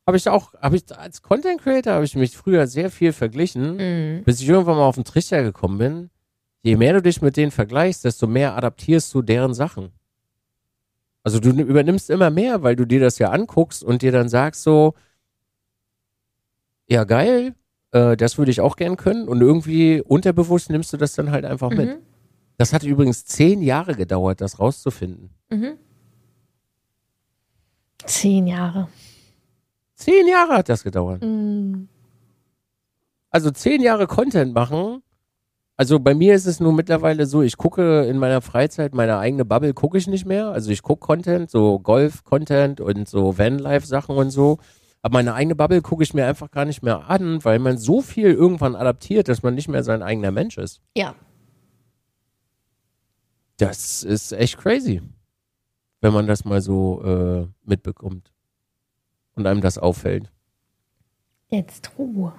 Habe ich auch, habe ich als Content Creator habe ich mich früher sehr viel verglichen, Mhm. bis ich irgendwann mal auf den Trichter gekommen bin. Je mehr du dich mit denen vergleichst, desto mehr adaptierst du deren Sachen. Also du übernimmst immer mehr, weil du dir das ja anguckst und dir dann sagst so, ja geil, äh, das würde ich auch gern können und irgendwie unterbewusst nimmst du das dann halt einfach mit. Mhm. Das hat übrigens zehn Jahre gedauert, das rauszufinden. Mhm. Zehn Jahre. Zehn Jahre hat das gedauert. Mhm. Also zehn Jahre Content machen. Also bei mir ist es nur mittlerweile so, ich gucke in meiner Freizeit, meine eigene Bubble gucke ich nicht mehr. Also ich gucke Content, so Golf-Content und so Vanlife-Sachen und so. Aber meine eigene Bubble gucke ich mir einfach gar nicht mehr an, weil man so viel irgendwann adaptiert, dass man nicht mehr sein eigener Mensch ist. Ja. Das ist echt crazy, wenn man das mal so äh, mitbekommt und einem das auffällt. Jetzt Ruhe.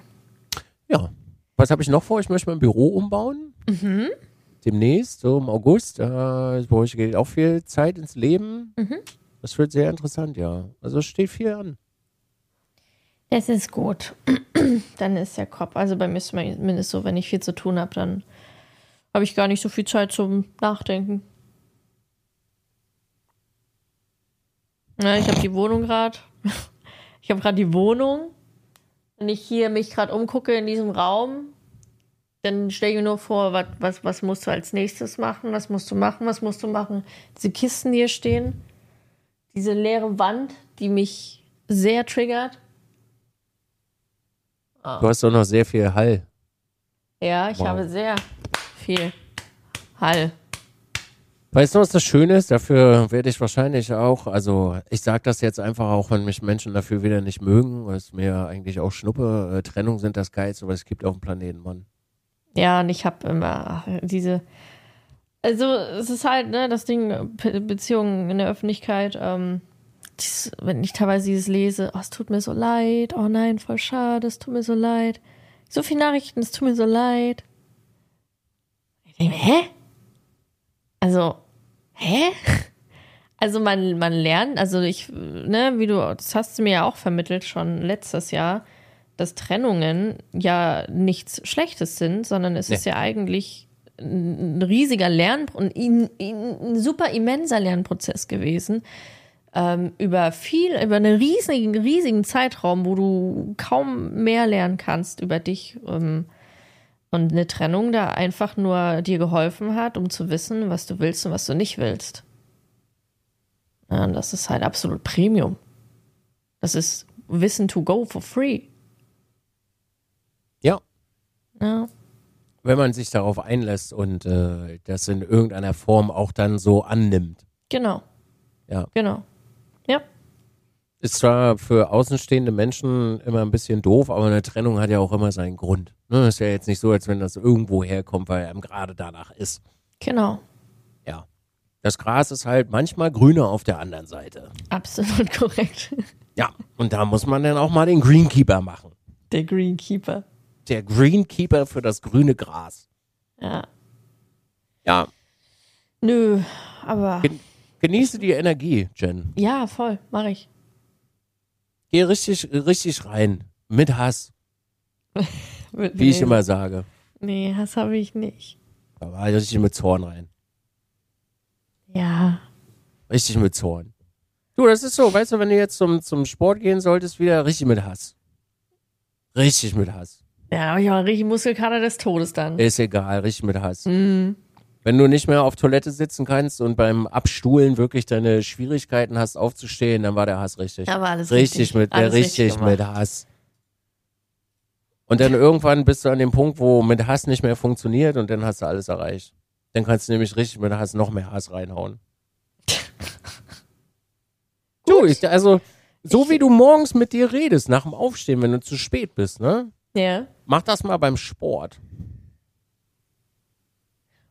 Ja. Was habe ich noch vor? Ich möchte mein Büro umbauen. Mhm. Demnächst, so im August. Äh, wo ich geht auch viel Zeit ins Leben. Mhm. Das wird sehr interessant, ja. Also es steht viel an. Das ist gut. dann ist der Kopf. Also bei mir ist es zumindest so, wenn ich viel zu tun habe, dann habe ich gar nicht so viel Zeit zum Nachdenken. Ja, ich habe die Wohnung gerade. Ich habe gerade die Wohnung. Wenn ich hier mich gerade umgucke in diesem Raum, dann stelle ich mir nur vor, was, was, was musst du als nächstes machen? Was musst du machen? Was musst du machen? Diese Kisten, die hier stehen, diese leere Wand, die mich sehr triggert. Du hast doch noch sehr viel Hall. Ja, ich Wow. habe sehr viel Hall. Weißt du, was das Schöne ist? Dafür werde ich wahrscheinlich auch, also ich sage das jetzt einfach auch, wenn mich Menschen dafür wieder nicht mögen, weil es mir eigentlich auch Schnuppe, äh, Trennung sind das Geilste, was es gibt auf dem Planeten, Mann. Ja, und ich habe immer diese. Also, es ist halt, ne, das Ding, Be Beziehungen in der Öffentlichkeit, ähm, dies, wenn ich teilweise dieses lese, oh, es tut mir so leid, oh nein, voll schade, es tut mir so leid. So viele Nachrichten, es tut mir so leid. Ich denke, hä? Also, hä? Also man, man lernt, also ich, ne, wie du, das hast du mir ja auch vermittelt schon letztes Jahr, dass Trennungen ja nichts Schlechtes sind, sondern es Nee. ist ja eigentlich ein riesiger Lern, ein, ein, ein super immenser Lernprozess gewesen. Ähm, über viel, über einen riesigen, riesigen Zeitraum, wo du kaum mehr lernen kannst über dich. Ähm, und eine Trennung da einfach nur dir geholfen hat, um zu wissen, was du willst und was du nicht willst. Ja, und das ist halt absolut Premium. Das ist Wissen to go for free. Ja, Ja. wenn man sich darauf einlässt und äh, das in irgendeiner Form auch dann so annimmt. Genau. Ja. Genau. Ist zwar für außenstehende Menschen immer ein bisschen doof, aber eine Trennung hat ja auch immer seinen Grund. Ne, ist ja jetzt nicht so, als wenn das irgendwo herkommt, weil einem gerade danach ist. Genau. Ja. Das Gras ist halt manchmal grüner auf der anderen Seite. Absolut korrekt. Ja. Und da muss man dann auch mal den Greenkeeper machen. Der Greenkeeper. Der Greenkeeper für das grüne Gras. Ja. Ja. Nö, aber Gen genieße die Energie, Jen. ja, voll, mache ich. Geh richtig, richtig rein. Mit Hass, wie ich immer sage. Nee, Hass habe ich nicht. Da war richtig mit Zorn rein. Ja. Richtig mit Zorn. Du, das ist so, weißt du, wenn du jetzt zum, zum Sport gehen solltest, wieder richtig mit Hass. Richtig mit Hass. Ja, aber ich war richtig Muskelkater des Todes dann. Ist egal, richtig mit Hass. Mhm. Wenn du nicht mehr auf Toilette sitzen kannst und beim Abstuhlen wirklich deine Schwierigkeiten hast aufzustehen, dann war der Hass richtig. Da war alles richtig, richtig. mit, der Alles richtig richtig mit Hass. Und dann irgendwann bist du an dem Punkt, wo mit Hass nicht mehr funktioniert und dann hast du alles erreicht. Dann kannst du nämlich richtig mit Hass noch mehr Hass reinhauen. du, ich, also, so wie du morgens mit dir redest, nach dem Aufstehen, wenn du zu spät bist, ne? Ja. Mach das mal beim Sport.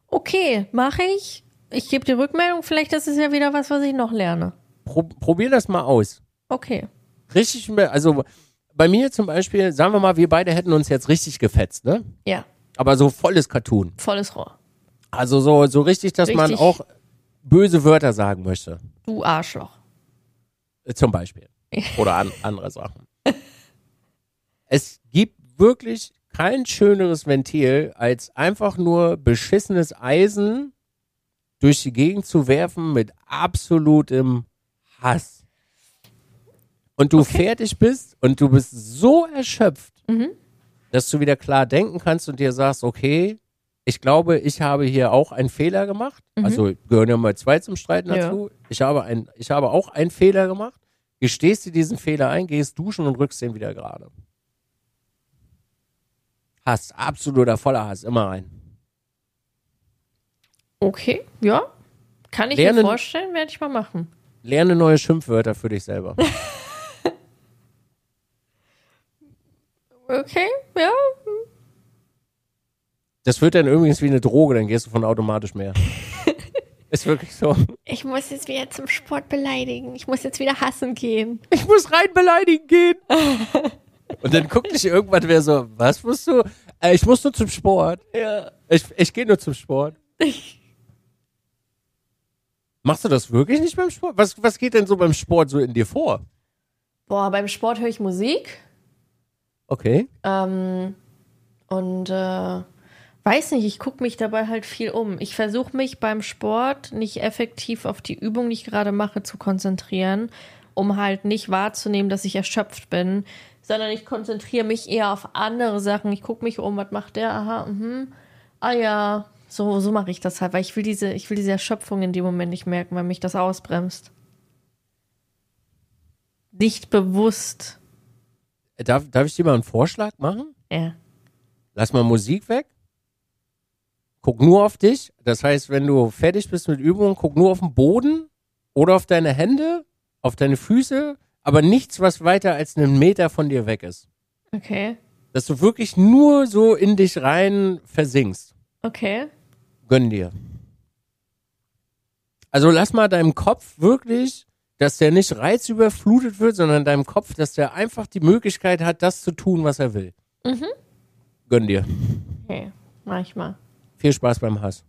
Okay, mache ich. Ich gebe die Rückmeldung. Vielleicht ist es ja wieder was, was ich noch lerne. Pro, probier das mal aus. Okay. Richtig, also bei mir zum Beispiel, sagen wir mal, wir beide hätten uns jetzt richtig gefetzt, ne? Ja. Aber so volles Cartoon. Volles Rohr. Also so, so richtig, dass man Richtig. auch böse Wörter sagen möchte. Du Arschloch. Äh, Zum Beispiel. Oder an, andere Sachen. Es gibt wirklich kein schöneres Ventil, als einfach nur beschissenes Eisen durch die Gegend zu werfen mit absolutem Hass. Und du Okay. fertig bist und du bist so erschöpft, Mhm. dass du wieder klar denken kannst und dir sagst, okay, ich glaube, ich habe hier auch einen Fehler gemacht. Also gehören ja mal zwei zum Streiten Mhm. Ja. dazu. Ich habe, ein, ich habe auch einen Fehler gemacht. Gestehst dir diesen Fehler ein, gehst duschen und rückst den wieder gerade. Hass, absoluter voller Hass, immer rein. Okay, ja. Kann ich Lernen- mir vorstellen, werde ich mal machen. Lerne neue Schimpfwörter für dich selber. Okay, ja. Das wird dann übrigens wie eine Droge, dann gehst du von automatisch mehr. Ist wirklich so. Ich muss jetzt wieder zum Sport beleidigen. Ich muss jetzt wieder hassen gehen. Ich muss rein beleidigen gehen. Und dann guckt dich irgendwann wer so, was musst du? Äh, ich muss nur zum Sport. Ja. Ich, ich gehe nur zum Sport. Machst du das wirklich nicht beim Sport? Was, was geht denn so beim Sport so in dir vor? Boah, beim Sport höre ich Musik. Okay. Ähm, und äh, weiß nicht, ich gucke mich dabei halt viel um. Ich versuche mich beim Sport nicht effektiv auf die Übung, die ich gerade mache, zu konzentrieren, um halt nicht wahrzunehmen, dass ich erschöpft bin, sondern ich konzentriere mich eher auf andere Sachen. Ich gucke mich um, was macht der? Aha, mhm. Ah ja, so, so mache ich das halt, weil ich will diese, ich will diese Erschöpfung in dem Moment nicht merken, weil mich das ausbremst. Nicht bewusst. Darf, darf ich dir mal einen Vorschlag machen? Ja. Lass mal Musik weg. Guck nur auf dich. Das heißt, wenn du fertig bist mit Übungen, guck nur auf den Boden oder auf deine Hände, auf deine Füße, aber nichts, was weiter als einen Meter von dir weg ist. Okay. Dass du wirklich nur so in dich rein versinkst. Okay. Gönn dir. Also lass mal deinem Kopf wirklich, dass der nicht reizüberflutet wird, sondern deinem Kopf, dass der einfach die Möglichkeit hat, das zu tun, was er will. Mhm. Gönn dir. Okay. Mach ich mal. Viel Spaß beim Hass.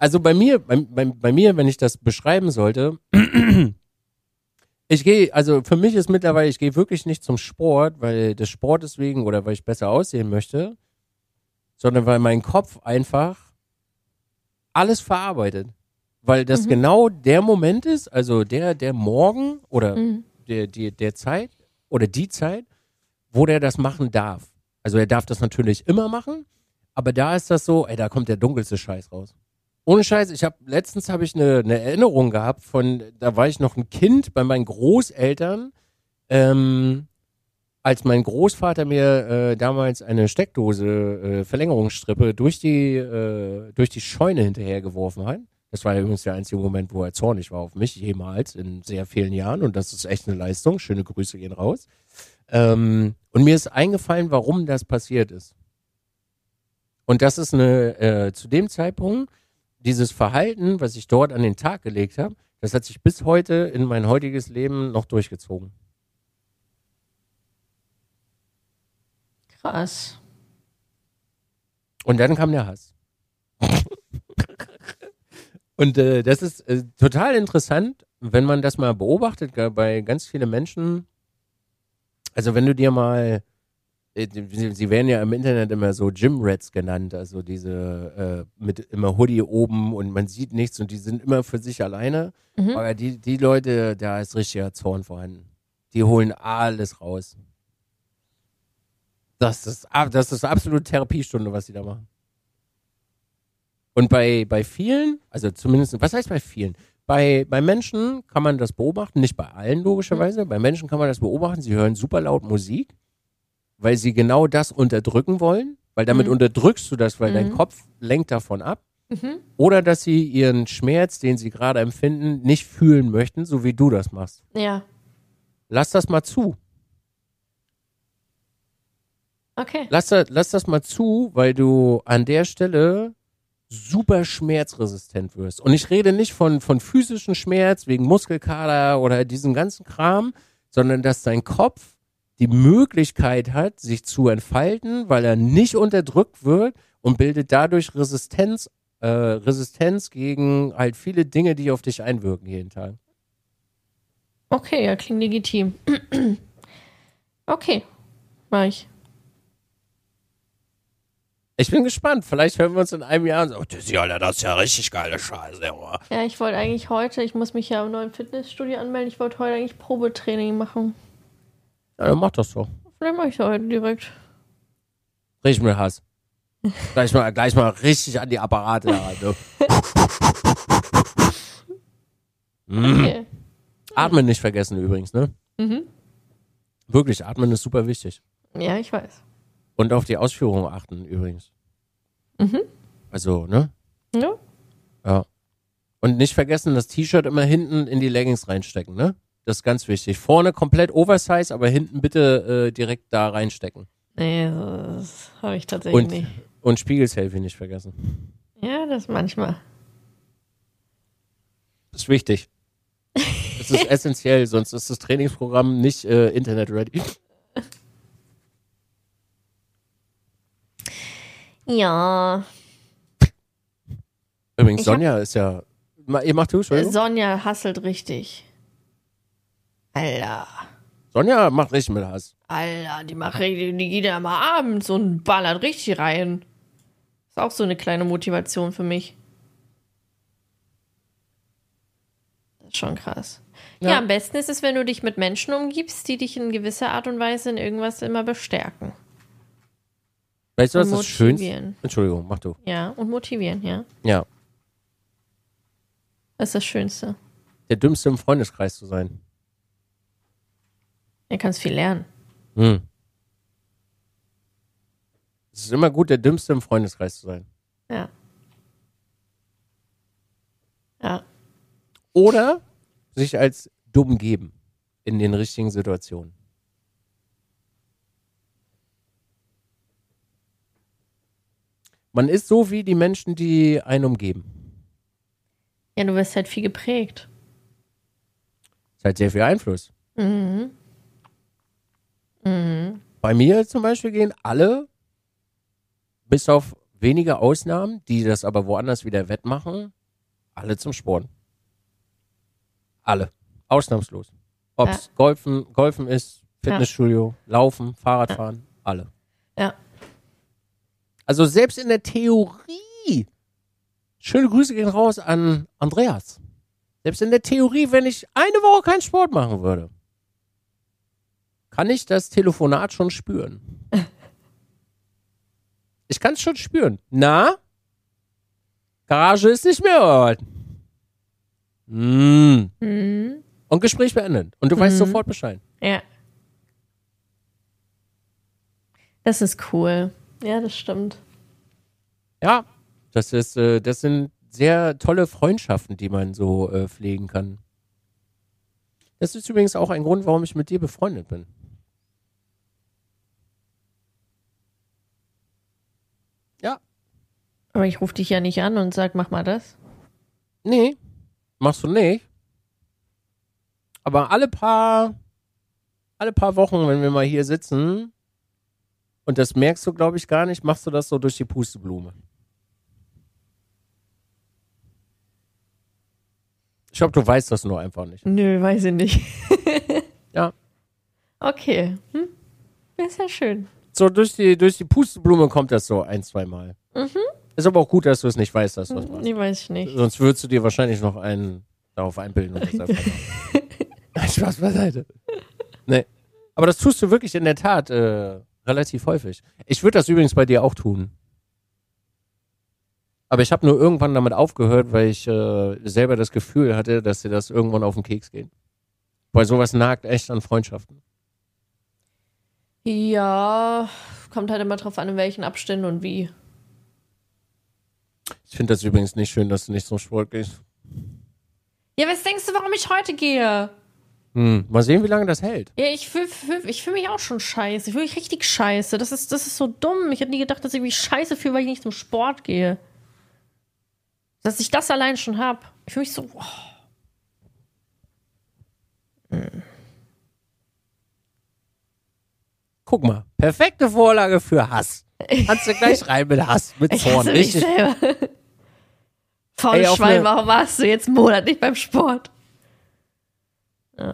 also bei mir, bei, bei, bei mir, wenn ich das beschreiben sollte, ich gehe, also für mich ist mittlerweile, ich gehe wirklich nicht zum Sport, weil des Sportes wegen oder weil ich besser aussehen möchte, sondern weil mein Kopf einfach alles verarbeitet. Weil das genau der Moment ist, also der, der Morgen oder Mhm. der, die, der Zeit oder die Zeit, wo der das machen darf. Also er darf das natürlich immer machen, aber da ist das so, ey, da kommt der dunkelste Scheiß raus. Ohne Scheiß, ich habe letztens habe ich eine, eine Erinnerung gehabt von, da war ich noch ein Kind bei meinen Großeltern, ähm, als mein Großvater mir äh, damals eine Steckdose äh, Verlängerungsstrippe durch die äh, durch die Scheune hinterhergeworfen hat. Das war übrigens der einzige Moment, wo er zornig war auf mich jemals in sehr vielen Jahren und das ist echt eine Leistung. Schöne Grüße gehen raus. Ähm, und mir ist eingefallen, warum das passiert ist. Und das ist eine, äh, zu dem Zeitpunkt, dieses Verhalten, was ich dort an den Tag gelegt habe, das hat sich bis heute in mein heutiges Leben noch durchgezogen. Krass. Und dann kam der Hass. Und äh, das ist äh, total interessant, wenn man das mal beobachtet, bei ganz vielen Menschen. Also wenn du dir mal sie, sie werden ja im Internet immer so Gym Rats genannt, also diese äh, mit immer Hoodie oben und man sieht nichts und die sind immer für sich alleine. Mhm. Aber die, die Leute, da ist richtiger Zorn vorhanden. Die holen alles raus. Das ist, das ist absolute Therapiestunde, was sie da machen. Und bei, bei vielen, also zumindest, was heißt bei vielen? Bei, bei Menschen kann man das beobachten, nicht bei allen logischerweise. Bei Menschen kann man das beobachten, sie hören super laut Musik, weil sie genau das unterdrücken wollen, weil damit Mhm. unterdrückst du das, weil dein Mhm. Kopf lenkt davon ab. Mhm. Oder dass sie ihren Schmerz, den sie gerade empfinden, nicht fühlen möchten, so wie du das machst. Ja. Lass das mal zu. Okay. Lass, da- lass das mal zu, weil du an der Stelle super schmerzresistent wirst. Und ich rede nicht von, von physischen Schmerz wegen Muskelkater oder diesem ganzen Kram, sondern dass dein Kopf die Möglichkeit hat, sich zu entfalten, weil er nicht unterdrückt wird und bildet dadurch Resistenz, äh, Resistenz gegen halt viele Dinge, die auf dich einwirken jeden Tag. Okay, ja, klingt legitim. okay. Mach ich. Ich bin gespannt. Vielleicht hören wir uns in einem Jahr und so, oh, das ist ja, das ist ja richtig geile Scheiße. Junge." Ja, ich wollte eigentlich heute, ich muss mich ja im neuen Fitnessstudio anmelden, ich wollte heute eigentlich Probetraining machen. Ja, dann mach das doch. Vielleicht mache ich das heute direkt. Richtig mit Hass. gleich, mal, gleich mal richtig an die Apparate heran. Ne? Okay. Atmen nicht vergessen übrigens, ne? Mhm. Wirklich, atmen ist super wichtig. Ja, ich weiß. Und auf die Ausführung achten übrigens. Mhm. Also, ne? Ja. Ja. Und nicht vergessen, das T-Shirt immer hinten in die Leggings reinstecken, ne? Das ist ganz wichtig. Vorne komplett Oversize, aber hinten bitte äh, direkt da reinstecken. Nee, das habe ich tatsächlich Und, nicht. und Spiegelselfie nicht vergessen. Ja, das manchmal. Das ist wichtig. Das ist essentiell, sonst ist das Trainingsprogramm nicht äh, internet-ready. Ja. Übrigens, Ich Sonja ist ja. Ihr macht du, Entschuldigung? Sonja hasselt richtig. Alter. Sonja macht richtig mit Hass. Alter, die macht richtig, die geht ja mal abends und ballert richtig rein. Ist auch so eine kleine Motivation für mich. Das ist schon krass. Ja. Ja. am besten ist es, wenn du dich mit Menschen umgibst, die dich in gewisser Art und Weise in irgendwas immer bestärken. Weißt du, was das Schönste. Entschuldigung, mach du. Ja, und motivieren, ja. Ja. Das ist das Schönste. Der Dümmste im Freundeskreis zu sein. Er kannst viel lernen. Hm. Es ist immer gut, der Dümmste im Freundeskreis zu sein. Ja. Ja. Oder sich als dumm geben in den richtigen Situationen. Man ist so wie die Menschen, die einen umgeben. Ja, du wirst halt viel geprägt. Das hat sehr viel Einfluss. Mhm. Mhm. Bei mir zum Beispiel gehen alle, bis auf wenige Ausnahmen, die das aber woanders wieder wettmachen, alle zum Sport. Alle. Ausnahmslos. Ob es Golfen, Golfen ist, Fitnessstudio, Laufen, Fahrradfahren, alle. Ja. Also selbst in der Theorie, schöne Grüße gehen raus an Andreas. Selbst in der Theorie, wenn ich eine Woche keinen Sport machen würde, kann ich das Telefonat schon spüren. Ich kann es schon spüren. Na? Garage ist nicht mehr Ort. Mm. Mhm. Und Gespräch beendet. Und du weißt Mhm. sofort Bescheid. Ja. Das ist cool. Ja, das stimmt. Ja, das ist, äh, das sind sehr tolle Freundschaften, die man so äh, pflegen kann. Das ist übrigens auch ein Grund, warum ich mit dir befreundet bin. Ja, Aber ich rufe dich ja nicht an und sag, mach mal das. nee, machst du nicht. Aber alle paar, alle paar Wochen, wenn wir mal hier sitzen, und das merkst du, glaube ich, gar nicht, machst du das so durch die Pusteblume. Ich glaube, du weißt das nur einfach nicht. Nö, weiß ich nicht. Ja. Okay. Hm? Ist ja schön. So durch die, durch die Pusteblume kommt das so ein, zwei Mal. Mhm. Ist aber auch gut, dass du es nicht weißt, dass du das machst. Nee, weiß ich nicht. Sonst würdest du dir wahrscheinlich noch einen darauf einbilden. Und das einfach Nein, Spaß beiseite. Nee. Aber das tust du wirklich in der Tat äh, relativ häufig. Ich würde das übrigens bei dir auch tun. Aber ich habe nur irgendwann damit aufgehört, weil ich äh, selber das Gefühl hatte, dass dir das irgendwann auf den Keks geht. Weil sowas nagt echt an Freundschaften. Ja, kommt halt immer drauf an, in welchen Abständen und wie. Ich finde das übrigens nicht schön, dass du nicht zum Sport gehst. Ja, was denkst du, warum ich heute gehe? Hm. Mal sehen, wie lange das hält. Ja, ich fühle fühl, ich fühl mich auch schon scheiße. Ich fühle mich richtig scheiße. Das ist, das ist so dumm. Ich hätte nie gedacht, dass ich mich scheiße fühle, weil ich nicht zum Sport gehe. Dass ich das allein schon habe. Ich fühle mich so. Oh. Guck mal, perfekte Vorlage für Hass. Kannst du gleich rein mit Hass, mit Zorn. Richtig. Auf Schwein, warum warst du jetzt einen Monat nicht beim Sport?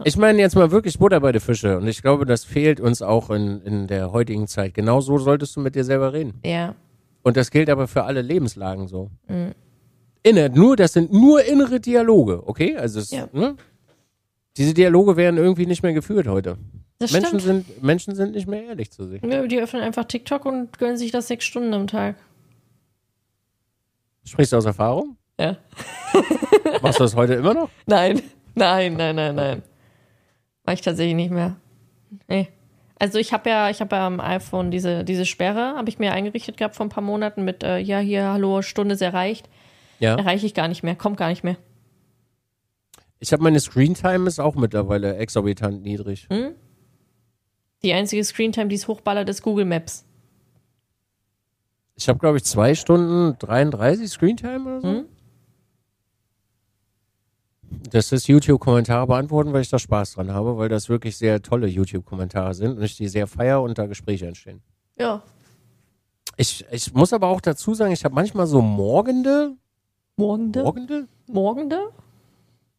Ich meine jetzt mal wirklich Butter bei den Fische. Und ich glaube, das fehlt uns auch in, in der heutigen Zeit. Genau so solltest du mit dir selber reden. Ja. Und das gilt aber für alle Lebenslagen so. Mhm. Inne, nur, das sind nur innere Dialoge, okay? Also es, Ja. ne? diese Dialoge werden irgendwie nicht mehr geführt heute. Das Menschen stimmt. sind, Menschen sind nicht mehr ehrlich zu sich. Ja, die öffnen einfach TikTok und gönnen sich das sechs Stunden am Tag. Sprichst du aus Erfahrung? Ja. Machst du das heute immer noch? Nein, nein, nein, nein, nein. Mach ich tatsächlich nicht mehr. Nee. Also ich habe ja, ich habe ja am iPhone diese, diese Sperre, habe ich mir eingerichtet gehabt vor ein paar Monaten mit, äh, ja, hier, hallo, Stunde ist erreicht. Ja. Erreiche ich gar nicht mehr, kommt gar nicht mehr. Ich habe meine Screentime ist auch mittlerweile exorbitant niedrig. Hm? Die einzige Screentime, die es hochballert, ist Google Maps. Ich habe, glaube ich, zwei Stunden 33 Screentime oder so. Hm? Das ist YouTube-Kommentare beantworten, weil ich da Spaß dran habe, weil das wirklich sehr tolle YouTube-Kommentare sind und ich die sehr feier und da Gespräche entstehen. Ja. Ich, ich muss aber auch dazu sagen, ich habe manchmal so morgende, Morgende? morgende? Morgende?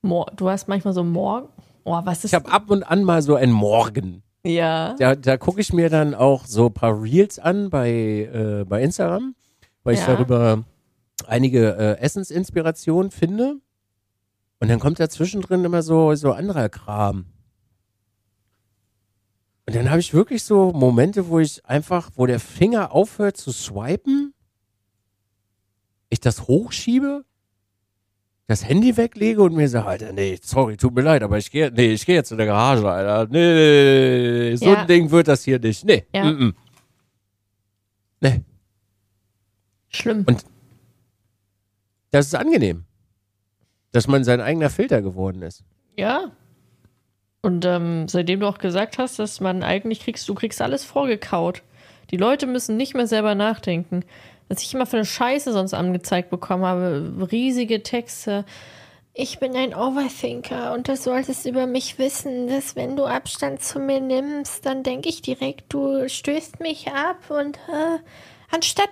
Mor du hast manchmal so Morgen. Oh, was ist Ich habe ab und an mal so ein Morgen. Ja. Da, da gucke ich mir dann auch so ein paar Reels an bei, äh, bei Instagram, weil ich Ja. darüber einige äh, Essensinspirationen finde. Und dann kommt da zwischendrin immer so, so anderer Kram. Und dann habe ich wirklich so Momente, wo ich einfach, wo der Finger aufhört zu swipen, ich das hochschiebe, das Handy weglege und mir sage, Alter, nee, sorry, tut mir leid, aber ich gehe, nee, ich gehe jetzt in der Garage, Alter. Nee, so Ja. ein Ding wird das hier nicht. Nee, Ja. mm -mm. nee, Schlimm. Und- das ist angenehm, dass man sein eigener Filter geworden ist. Ja. Und ähm, seitdem du auch gesagt hast, dass man eigentlich kriegst, du kriegst alles vorgekaut. Die Leute müssen nicht mehr selber nachdenken. Was ich immer für eine Scheiße sonst angezeigt bekommen habe, riesige Texte. Ich bin ein Overthinker und das solltest du über mich wissen, dass wenn du Abstand zu mir nimmst, dann denke ich direkt, du stößt mich ab und äh, anstatt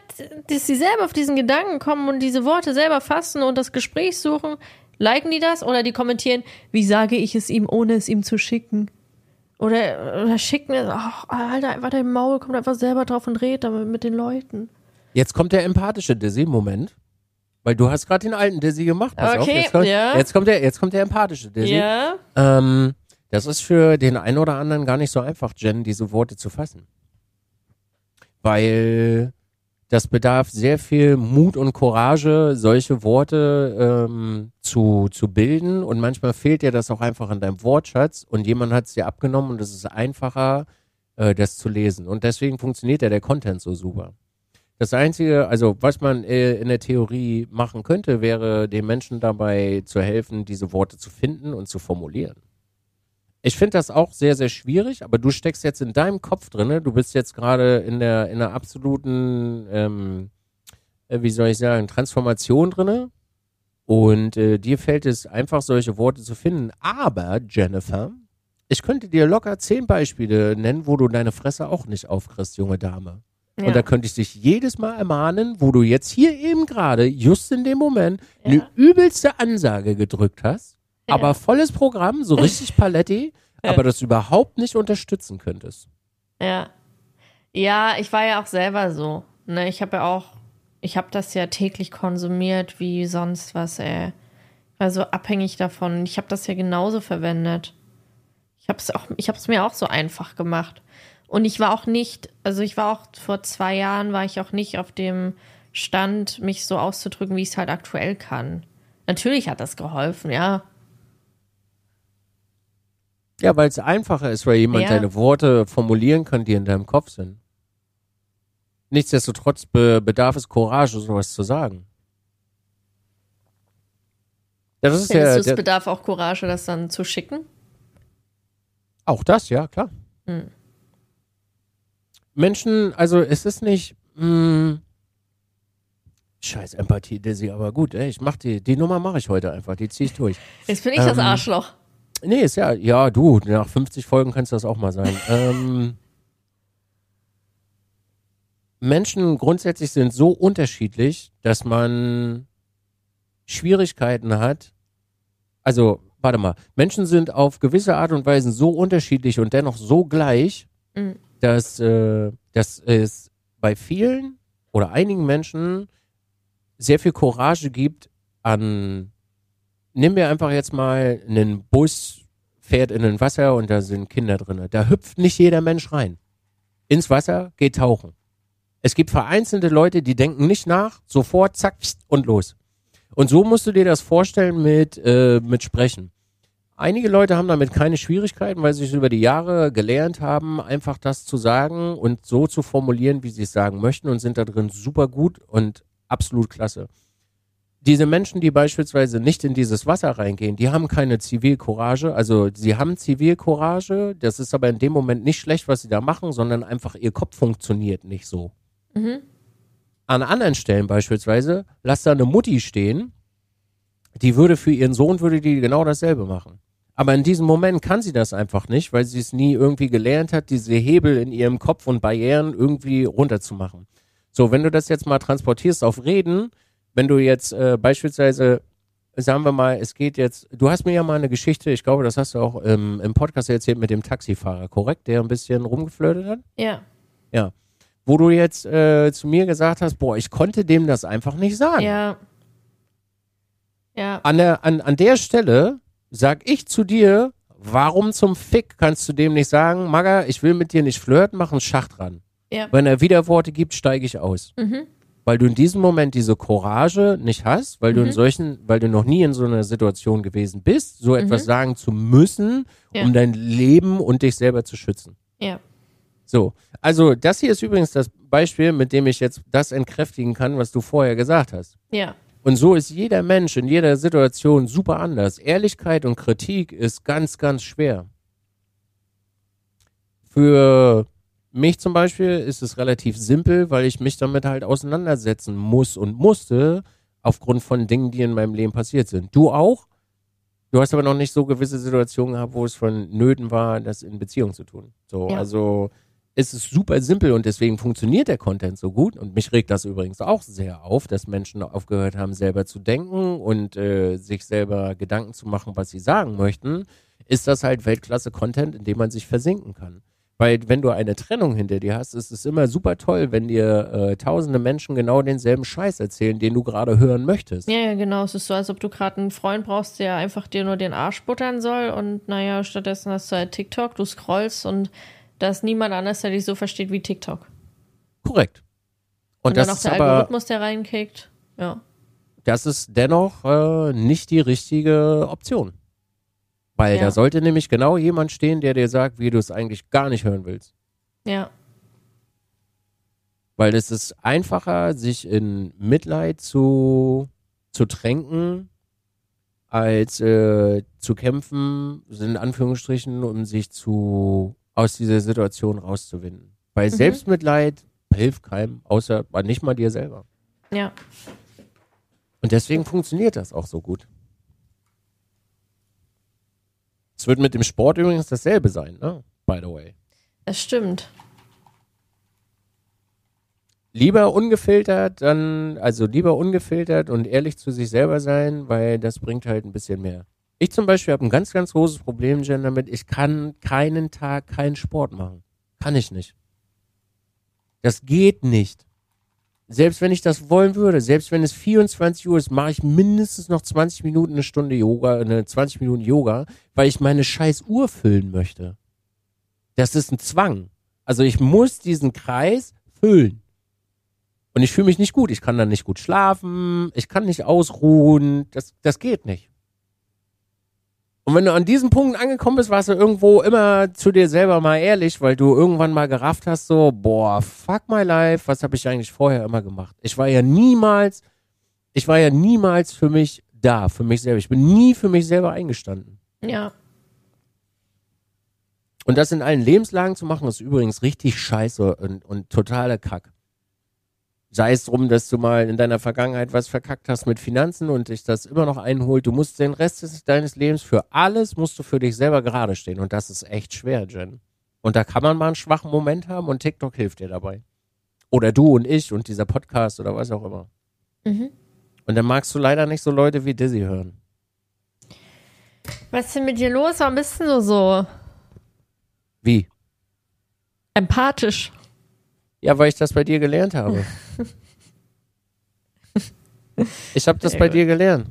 dass sie selber auf diesen Gedanken kommen und diese Worte selber fassen und das Gespräch suchen, liken die das oder die kommentieren, wie sage ich es ihm, ohne es ihm zu schicken? Oder, oder schicken es, ach, Alter, einfach dein Maul, kommt einfach selber drauf und redet damit mit den Leuten. Jetzt kommt der empathische Dizzy-Moment. Weil du hast gerade den alten Dizzy gemacht. Pass auf, Okay, jetzt kommt, ja. jetzt kommt der, jetzt kommt der empathische Dizzy. Ja, Ähm, das ist für den einen oder anderen gar nicht so einfach, Jen, diese Worte zu fassen. Weil das bedarf sehr viel Mut und Courage, solche Worte ähm, zu, zu bilden. Und manchmal fehlt dir das auch einfach in deinem Wortschatz und jemand hat es dir abgenommen und es ist einfacher, äh, das zu lesen. Und deswegen funktioniert ja der Content so super. Das Einzige, also was man äh, in der Theorie machen könnte, wäre den Menschen dabei zu helfen, diese Worte zu finden und zu formulieren. Ich finde das auch sehr, sehr schwierig, aber du steckst jetzt in deinem Kopf drinne. Du bist jetzt gerade in der in der absoluten, ähm, äh, wie soll ich sagen, Transformation drinne. Und äh, dir fällt es einfach, solche Worte zu finden. Aber Jennifer, ich könnte dir locker zehn Beispiele nennen, wo du deine Fresse auch nicht aufkriegst, junge Dame. ja. Und da könnte ich dich jedes Mal ermahnen, wo du jetzt hier eben gerade, just in dem Moment, Ja. eine übelste Ansage gedrückt hast. Aber volles Programm, so richtig Paletti, aber das überhaupt nicht unterstützen könntest. ja. Ja, ich war ja auch selber so. Ne, ich habe ja auch, ich habe das ja täglich konsumiert wie sonst was, ey. Ich war so abhängig davon. Ich habe das ja genauso verwendet. Ich habe es auch, ich habe es mir auch so einfach gemacht. Und ich war auch nicht, also ich war auch vor zwei Jahren war ich auch nicht auf dem Stand, mich so auszudrücken, wie ich es halt aktuell kann. Natürlich hat das geholfen, ja. Ja, weil es einfacher ist, weil jemand Ja. seine Worte formulieren kann, die in deinem Kopf sind. Nichtsdestotrotz be bedarf es Courage, sowas zu sagen. Ja, das ist Findest ja du, es bedarf auch Courage, das dann zu schicken? auch das, ja, klar. Hm. Menschen, also es ist nicht, mh, scheiß Empathie, Dizzy, aber gut, ey, ich mach die, die Nummer mache ich heute einfach, die ziehe ich durch. Jetzt bin ich das Ähm, Arschloch. Nee, ist ja, ja, du, nach 50 Folgen kannst das auch mal sein. ähm, Menschen grundsätzlich sind so unterschiedlich, dass man Schwierigkeiten hat. Also, warte mal, Menschen sind auf gewisse Art und Weise so unterschiedlich und dennoch so gleich, Mhm. dass, äh, dass es bei vielen oder einigen Menschen sehr viel Courage gibt an, nehmen wir einfach jetzt mal einen Bus, fährt in ein Wasser und da sind Kinder drin. Da hüpft nicht jeder Mensch rein. Ins Wasser, geht tauchen. Es gibt vereinzelte Leute, die denken nicht nach, sofort, zack, und los. Und so musst du dir das vorstellen mit, äh, mit Sprechen. Einige Leute haben damit keine Schwierigkeiten, weil sie es über die Jahre gelernt haben, einfach das zu sagen und so zu formulieren, wie sie es sagen möchten und sind da drin super gut und absolut klasse. Diese Menschen, die beispielsweise nicht in dieses Wasser reingehen, die haben keine Zivilcourage. Also sie haben Zivilcourage, das ist aber in dem Moment nicht schlecht, was sie da machen, sondern einfach ihr Kopf funktioniert nicht so. Mhm. An anderen Stellen beispielsweise, lass da eine Mutti stehen, die würde für ihren Sohn, würde die genau dasselbe machen. Aber in diesem Moment kann sie das einfach nicht, weil sie es nie irgendwie gelernt hat, diese Hebel in ihrem Kopf und Barrieren irgendwie runterzumachen. So, wenn du das jetzt mal transportierst auf Reden, wenn du jetzt äh, beispielsweise, sagen wir mal, es geht jetzt, du hast mir ja mal eine Geschichte, ich glaube, das hast du auch ähm, im Podcast erzählt mit dem Taxifahrer, korrekt, der ein bisschen rumgeflirtet hat? Ja. Ja. Wo du jetzt äh, zu mir gesagt hast, boah, ich konnte dem das einfach nicht sagen. Ja. Ja. An, der, an, an der Stelle sag ich zu dir, warum zum Fick kannst du dem nicht sagen, Maga, ich will mit dir nicht flirten, mach einen Schacht dran. Ja. Wenn er Widerworte gibt, steige ich aus. Mhm. Weil du in diesem Moment diese Courage nicht hast, weil du in Mhm. solchen, weil du noch nie in so einer Situation gewesen bist, so etwas Mhm. sagen zu müssen, Ja. um dein Leben und dich selber zu schützen. Ja. So, also das hier ist übrigens das Beispiel, mit dem ich jetzt das entkräftigen kann, was du vorher gesagt hast. Ja. Und so ist jeder Mensch in jeder Situation super anders. Ehrlichkeit und Kritik ist ganz, ganz schwer. Für mich zum Beispiel ist es relativ simpel, weil ich mich damit halt auseinandersetzen muss und musste, aufgrund von Dingen, die in meinem Leben passiert sind. Du auch? Du hast aber noch nicht so gewisse Situationen gehabt, wo es von Nöten war, das in Beziehung zu tun. So, Ja. also es ist super simpel und deswegen funktioniert der Content so gut. Und mich regt das übrigens auch sehr auf, dass Menschen aufgehört haben, selber zu denken und äh, sich selber Gedanken zu machen, was sie sagen möchten. Ist das halt Weltklasse-Content, in dem man sich versinken kann. Weil wenn du eine Trennung hinter dir hast, ist es immer super toll, wenn dir äh, tausende Menschen genau denselben Scheiß erzählen, den du gerade hören möchtest. Ja, ja, genau. Es ist so, als ob du gerade einen Freund brauchst, der einfach dir nur den Arsch buttern soll und naja, stattdessen hast du halt TikTok, du scrollst und da ist niemand anders, der dich so versteht wie TikTok. Korrekt. Und, Und, das dann noch ist der aber, Algorithmus, der reinkickt. Ja. das ist dennoch äh, nicht die richtige Option. Weil Ja. da sollte nämlich genau jemand stehen, der dir sagt, wie du es eigentlich gar nicht hören willst. Ja. Weil es ist einfacher, sich in Mitleid zu, zu tränken, als äh, zu kämpfen, in Anführungsstrichen, um sich zu aus dieser Situation rauszuwinden. Weil Mhm. Selbstmitleid hilft keinem, außer nicht mal dir selber. Ja. Und deswegen funktioniert das auch so gut. Es wird mit dem Sport übrigens dasselbe sein, ne? By the way. Das stimmt. Lieber ungefiltert, dann, also lieber ungefiltert und ehrlich zu sich selber sein, weil das bringt halt ein bisschen mehr. Ich zum Beispiel habe ein ganz, ganz großes Problem, Jen, damit. Ich kann keinen Tag keinen Sport machen. Kann ich nicht. Das geht nicht. Selbst wenn ich das wollen würde, selbst wenn es 24 Uhr ist, mache ich mindestens noch 20 Minuten eine Stunde Yoga, eine 20 Minuten Yoga, weil ich meine scheiß Uhr füllen möchte. Das ist ein Zwang. Also ich muss diesen Kreis füllen. Und ich fühle mich nicht gut. Ich kann dann nicht gut schlafen. Ich kann nicht ausruhen. Das, das geht nicht. Und wenn du an diesem Punkt angekommen bist, warst du irgendwo immer zu dir selber mal ehrlich, weil du irgendwann mal gerafft hast, so, boah, fuck my life, was habe ich eigentlich vorher immer gemacht? Ich war ja niemals, ich war ja niemals für mich da, für mich selber. Ich bin nie für mich selber eingestanden. Ja. Und das in allen Lebenslagen zu machen, ist übrigens richtig scheiße und, und totaler Kack. Sei es drum, dass du mal in deiner Vergangenheit was verkackt hast mit Finanzen und dich das immer noch einholt. Du musst den Rest des, deines Lebens für alles musst du für dich selber gerade stehen. Und das ist echt schwer, Jen. Und da kann man mal einen schwachen Moment haben und TikTok hilft dir dabei. Oder du und ich und dieser Podcast oder was auch immer. Mhm. Und dann magst du leider nicht so Leute wie Dizzy hören. Was ist denn mit dir los? Warum bist du so, so Wie? empathisch? Ja, weil ich das bei dir gelernt habe. Ich habe das Sehr bei gut. dir gelernt.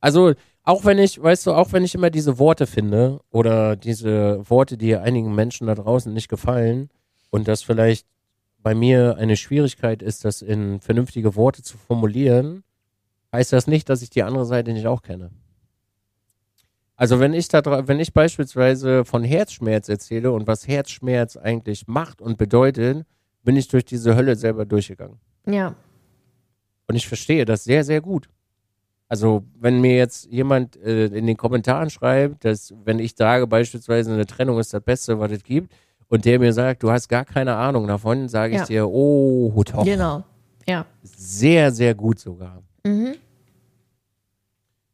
Also, auch wenn ich, weißt du, auch wenn ich immer diese Worte finde oder diese Worte, die einigen Menschen da draußen nicht gefallen und das vielleicht bei mir eine Schwierigkeit ist, das in vernünftige Worte zu formulieren, heißt das nicht, dass ich die andere Seite nicht auch kenne. Also wenn ich da, wenn ich beispielsweise von Herzschmerz erzähle und was Herzschmerz eigentlich macht und bedeutet, bin ich durch diese Hölle selber durchgegangen. Ja. Und ich verstehe das sehr, sehr gut. Also, wenn mir jetzt jemand äh, in den Kommentaren schreibt, dass, wenn ich sage, beispielsweise eine Trennung ist das Beste, was es gibt, und der mir sagt, du hast gar keine Ahnung davon, sage ich Ja. dir, oh, doch. Genau. Ja. Sehr, sehr gut sogar. Mhm.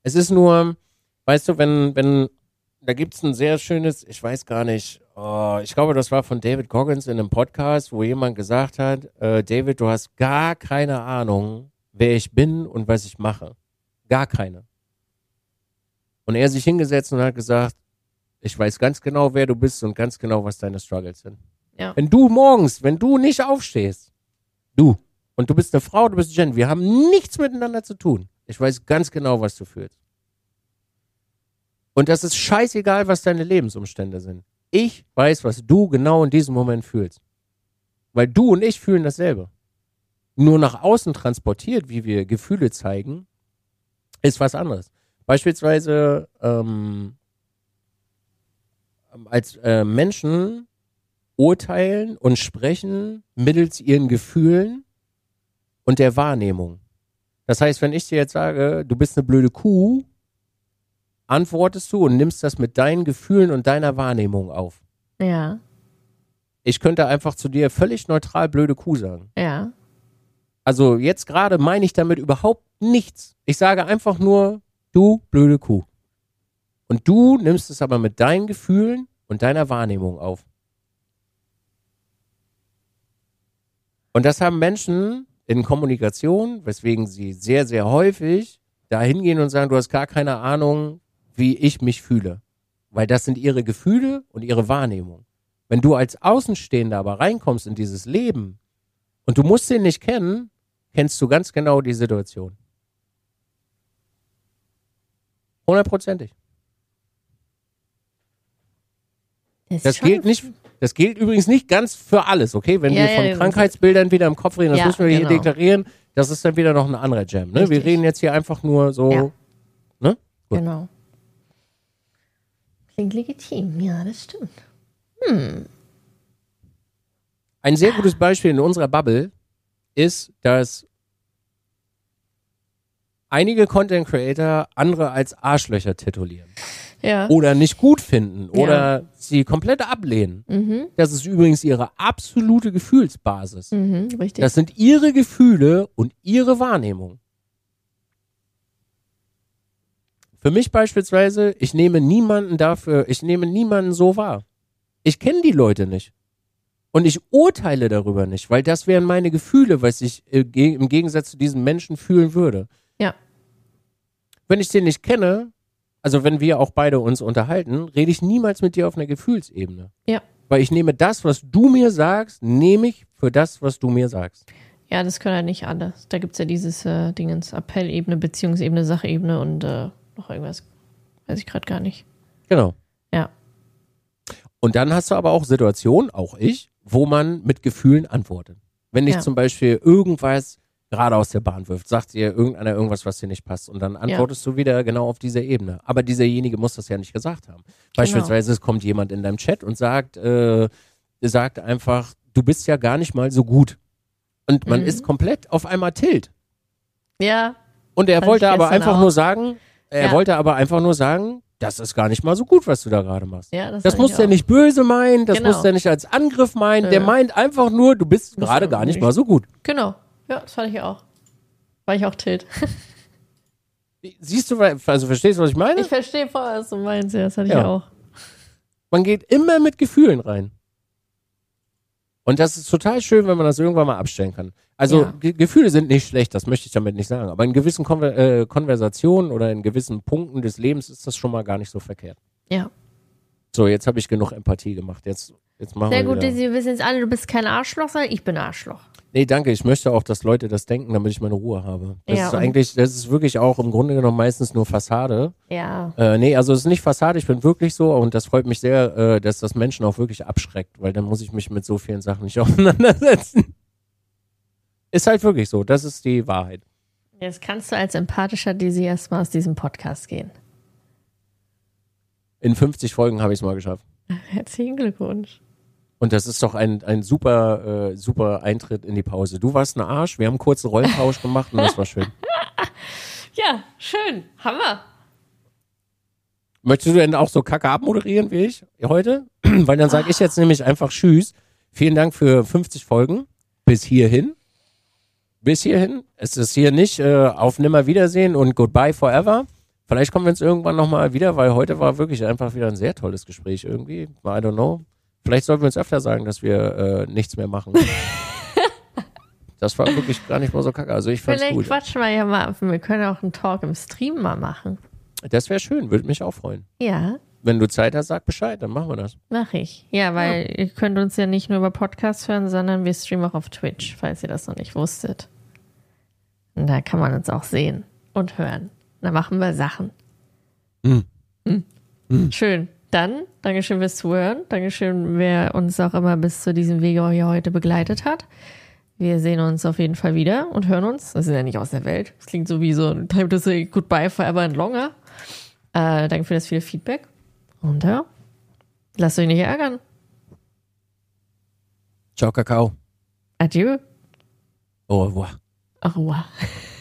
Es ist nur, weißt du, wenn, wenn, da gibt's ein sehr schönes, ich weiß gar nicht, oh, ich glaube, das war von David Goggins in einem Podcast, wo jemand gesagt hat, äh, David, du hast gar keine Ahnung, wer ich bin und was ich mache. Gar keine. Und er sich hingesetzt und hat gesagt, ich weiß ganz genau, wer du bist und ganz genau, was deine Struggles sind. Ja. Wenn du morgens, wenn du nicht aufstehst, du, und du bist eine Frau, du bist Jen, wir haben nichts miteinander zu tun. Ich weiß ganz genau, was du fühlst. Und das ist scheißegal, was deine Lebensumstände sind. Ich weiß, was du genau in diesem Moment fühlst. Weil du und ich fühlen dasselbe. Nur nach außen transportiert, wie wir Gefühle zeigen, ist was anderes. Beispielsweise ähm, als äh, Menschen urteilen und sprechen mittels ihren Gefühlen und der Wahrnehmung. Das heißt, wenn ich dir jetzt sage, du bist eine blöde Kuh, antwortest du und nimmst das mit deinen Gefühlen und deiner Wahrnehmung auf. Ja. Ich könnte einfach zu dir völlig neutral blöde Kuh sagen. Ja. Also jetzt gerade meine ich damit überhaupt nichts. Ich sage einfach nur, du blöde Kuh. Und du nimmst es aber mit deinen Gefühlen und deiner Wahrnehmung auf. Und das haben Menschen in Kommunikation, weswegen sie sehr, sehr häufig da hingehen und sagen, du hast gar keine Ahnung, wie ich mich fühle. Weil das sind ihre Gefühle und ihre Wahrnehmung. Wenn du als Außenstehender aber reinkommst in dieses Leben und du musst den nicht kennen, kennst du ganz genau die Situation. Hundertprozentig. Das schon- gilt nicht, das gilt übrigens nicht ganz für alles, okay? Wenn Ja, wir von ja, Krankheitsbildern wieder im Kopf reden, das Ja, müssen wir hier genau. deklarieren, das ist dann wieder noch ein anderer Jam. Ne? Wir reden jetzt hier einfach nur so, ne? Genau. Klingt legitim, ja, das stimmt. Ein sehr gutes Beispiel in unserer Bubble ist, dass einige Content Creator andere als Arschlöcher titulieren Ja. oder nicht gut finden Ja. oder sie komplett ablehnen. Mhm. Das ist übrigens ihre absolute Gefühlsbasis. Mhm, richtig. Das sind ihre Gefühle und ihre Wahrnehmung. Für mich beispielsweise, ich nehme niemanden dafür, ich nehme niemanden so wahr. Ich kenne die Leute nicht. Und ich urteile darüber nicht, weil das wären meine Gefühle, was ich äh, im Gegensatz zu diesen Menschen fühlen würde. ja. Wenn ich den nicht kenne, also wenn wir auch beide uns unterhalten, rede ich niemals mit dir auf einer Gefühlsebene. Ja. Weil ich nehme das, was du mir sagst, nehme ich für das, was du mir sagst. Ja, das können ja nicht alle. Da gibt es ja dieses äh, Dingens Appellebene, Beziehungsebene, Sachebene und äh, noch irgendwas. Weiß ich gerade gar nicht. Genau. Ja. Und dann hast du aber auch Situationen, auch ich, wo man mit Gefühlen antwortet. Wenn dich Ja. zum Beispiel irgendwas gerade aus der Bahn wirft, sagt dir irgendeiner irgendwas, was dir nicht passt und dann antwortest du wieder genau auf dieser Ebene. Aber dieserjenige muss das ja nicht gesagt haben. Genau. Beispielsweise es kommt jemand in deinem Chat und sagt, äh, sagt einfach, du bist ja gar nicht mal so gut. Und man Mhm. ist komplett auf einmal tilt. Ja, Und er wollte aber einfach auch. nur sagen, er Ja. wollte aber einfach nur sagen, das ist gar nicht mal so gut, was du da gerade machst. ja, das, Das muss er auch. nicht böse meinen, das Genau. muss er nicht als Angriff meinen, der Nö. meint einfach nur, du bist gerade er gar nicht nicht. mal so gut. Genau. Ja, das fand ich auch. War ich auch tilt. Siehst du, also verstehst du, was ich meine? Ich verstehe voll, was du meinst. Ja, das hatte ich Ja. auch. Man geht immer mit Gefühlen rein. Und das ist total schön, wenn man das irgendwann mal abstellen kann. Also Ja. Ge Gefühle sind nicht schlecht, das möchte ich damit nicht sagen. Aber in gewissen Konver äh, Konversationen oder in gewissen Punkten des Lebens ist das schon mal gar nicht so verkehrt. Ja. So, jetzt habe ich genug Empathie gemacht. Jetzt, jetzt machen Sehr wir gut, wieder. Wir wissen jetzt alle, du bist kein Arschloch, sondern ich bin Arschloch. Nee, danke. Ich möchte auch, dass Leute das denken, damit ich meine Ruhe habe. Das Ja, ist eigentlich, das ist wirklich auch im Grunde genommen meistens nur Fassade. Ja. Äh, nee, also es ist nicht Fassade, ich bin wirklich so und das freut mich sehr, äh, dass das Menschen auch wirklich abschreckt, weil dann muss ich mich mit so vielen Sachen nicht auseinandersetzen. Ist halt wirklich so, das ist die Wahrheit. Jetzt kannst du als empathischer Dizzy erstmal aus diesem Podcast gehen. In 50 Folgen habe ich es mal geschafft. Herzlichen Glückwunsch. Und das ist doch ein, ein super, äh, super Eintritt in die Pause. Du warst ein Arsch, wir haben einen kurzen Rollentausch gemacht und das war schön. Ja, schön. Hammer. Möchtest du denn auch so kacke abmoderieren wie ich heute? Weil dann sage ich jetzt nämlich einfach Tschüss. Vielen Dank für 50 Folgen. Bis hierhin. Bis hierhin. Es ist hier nicht äh, auf Nimmerwiedersehen und Goodbye forever. Vielleicht kommen wir uns irgendwann nochmal wieder, weil heute war wirklich einfach wieder ein sehr tolles Gespräch irgendwie. I don't know. Vielleicht sollten wir uns öfter sagen, dass wir äh, nichts mehr machen. das war wirklich gar nicht mal so kacke. Also ich fand's Vielleicht gut. quatschen wir ja mal. Wir können auch einen Talk im Stream mal machen. Das wäre schön, würde mich auch freuen. Ja, Wenn du Zeit hast, sag Bescheid, dann machen wir das. mache ich. Ja, weil ihr könnt uns ja nicht nur über Podcasts hören, sondern wir streamen auch auf Twitch, falls ihr das noch nicht wusstet. Und da kann man uns auch sehen und hören. Da machen wir Sachen. Hm. Hm. Schön. Dann, Dankeschön fürs Zuhören. Dankeschön, wer uns auch immer bis zu diesem Wege hier heute begleitet hat. Wir sehen uns auf jeden Fall wieder und hören uns. Das ist ja nicht aus der Welt. Das klingt so wie so ein Time to say goodbye forever and longer. Äh, danke für das viele Feedback. Und ja, lasst euch nicht ärgern. Ciao, Kakao. Adieu. Au revoir. Au revoir.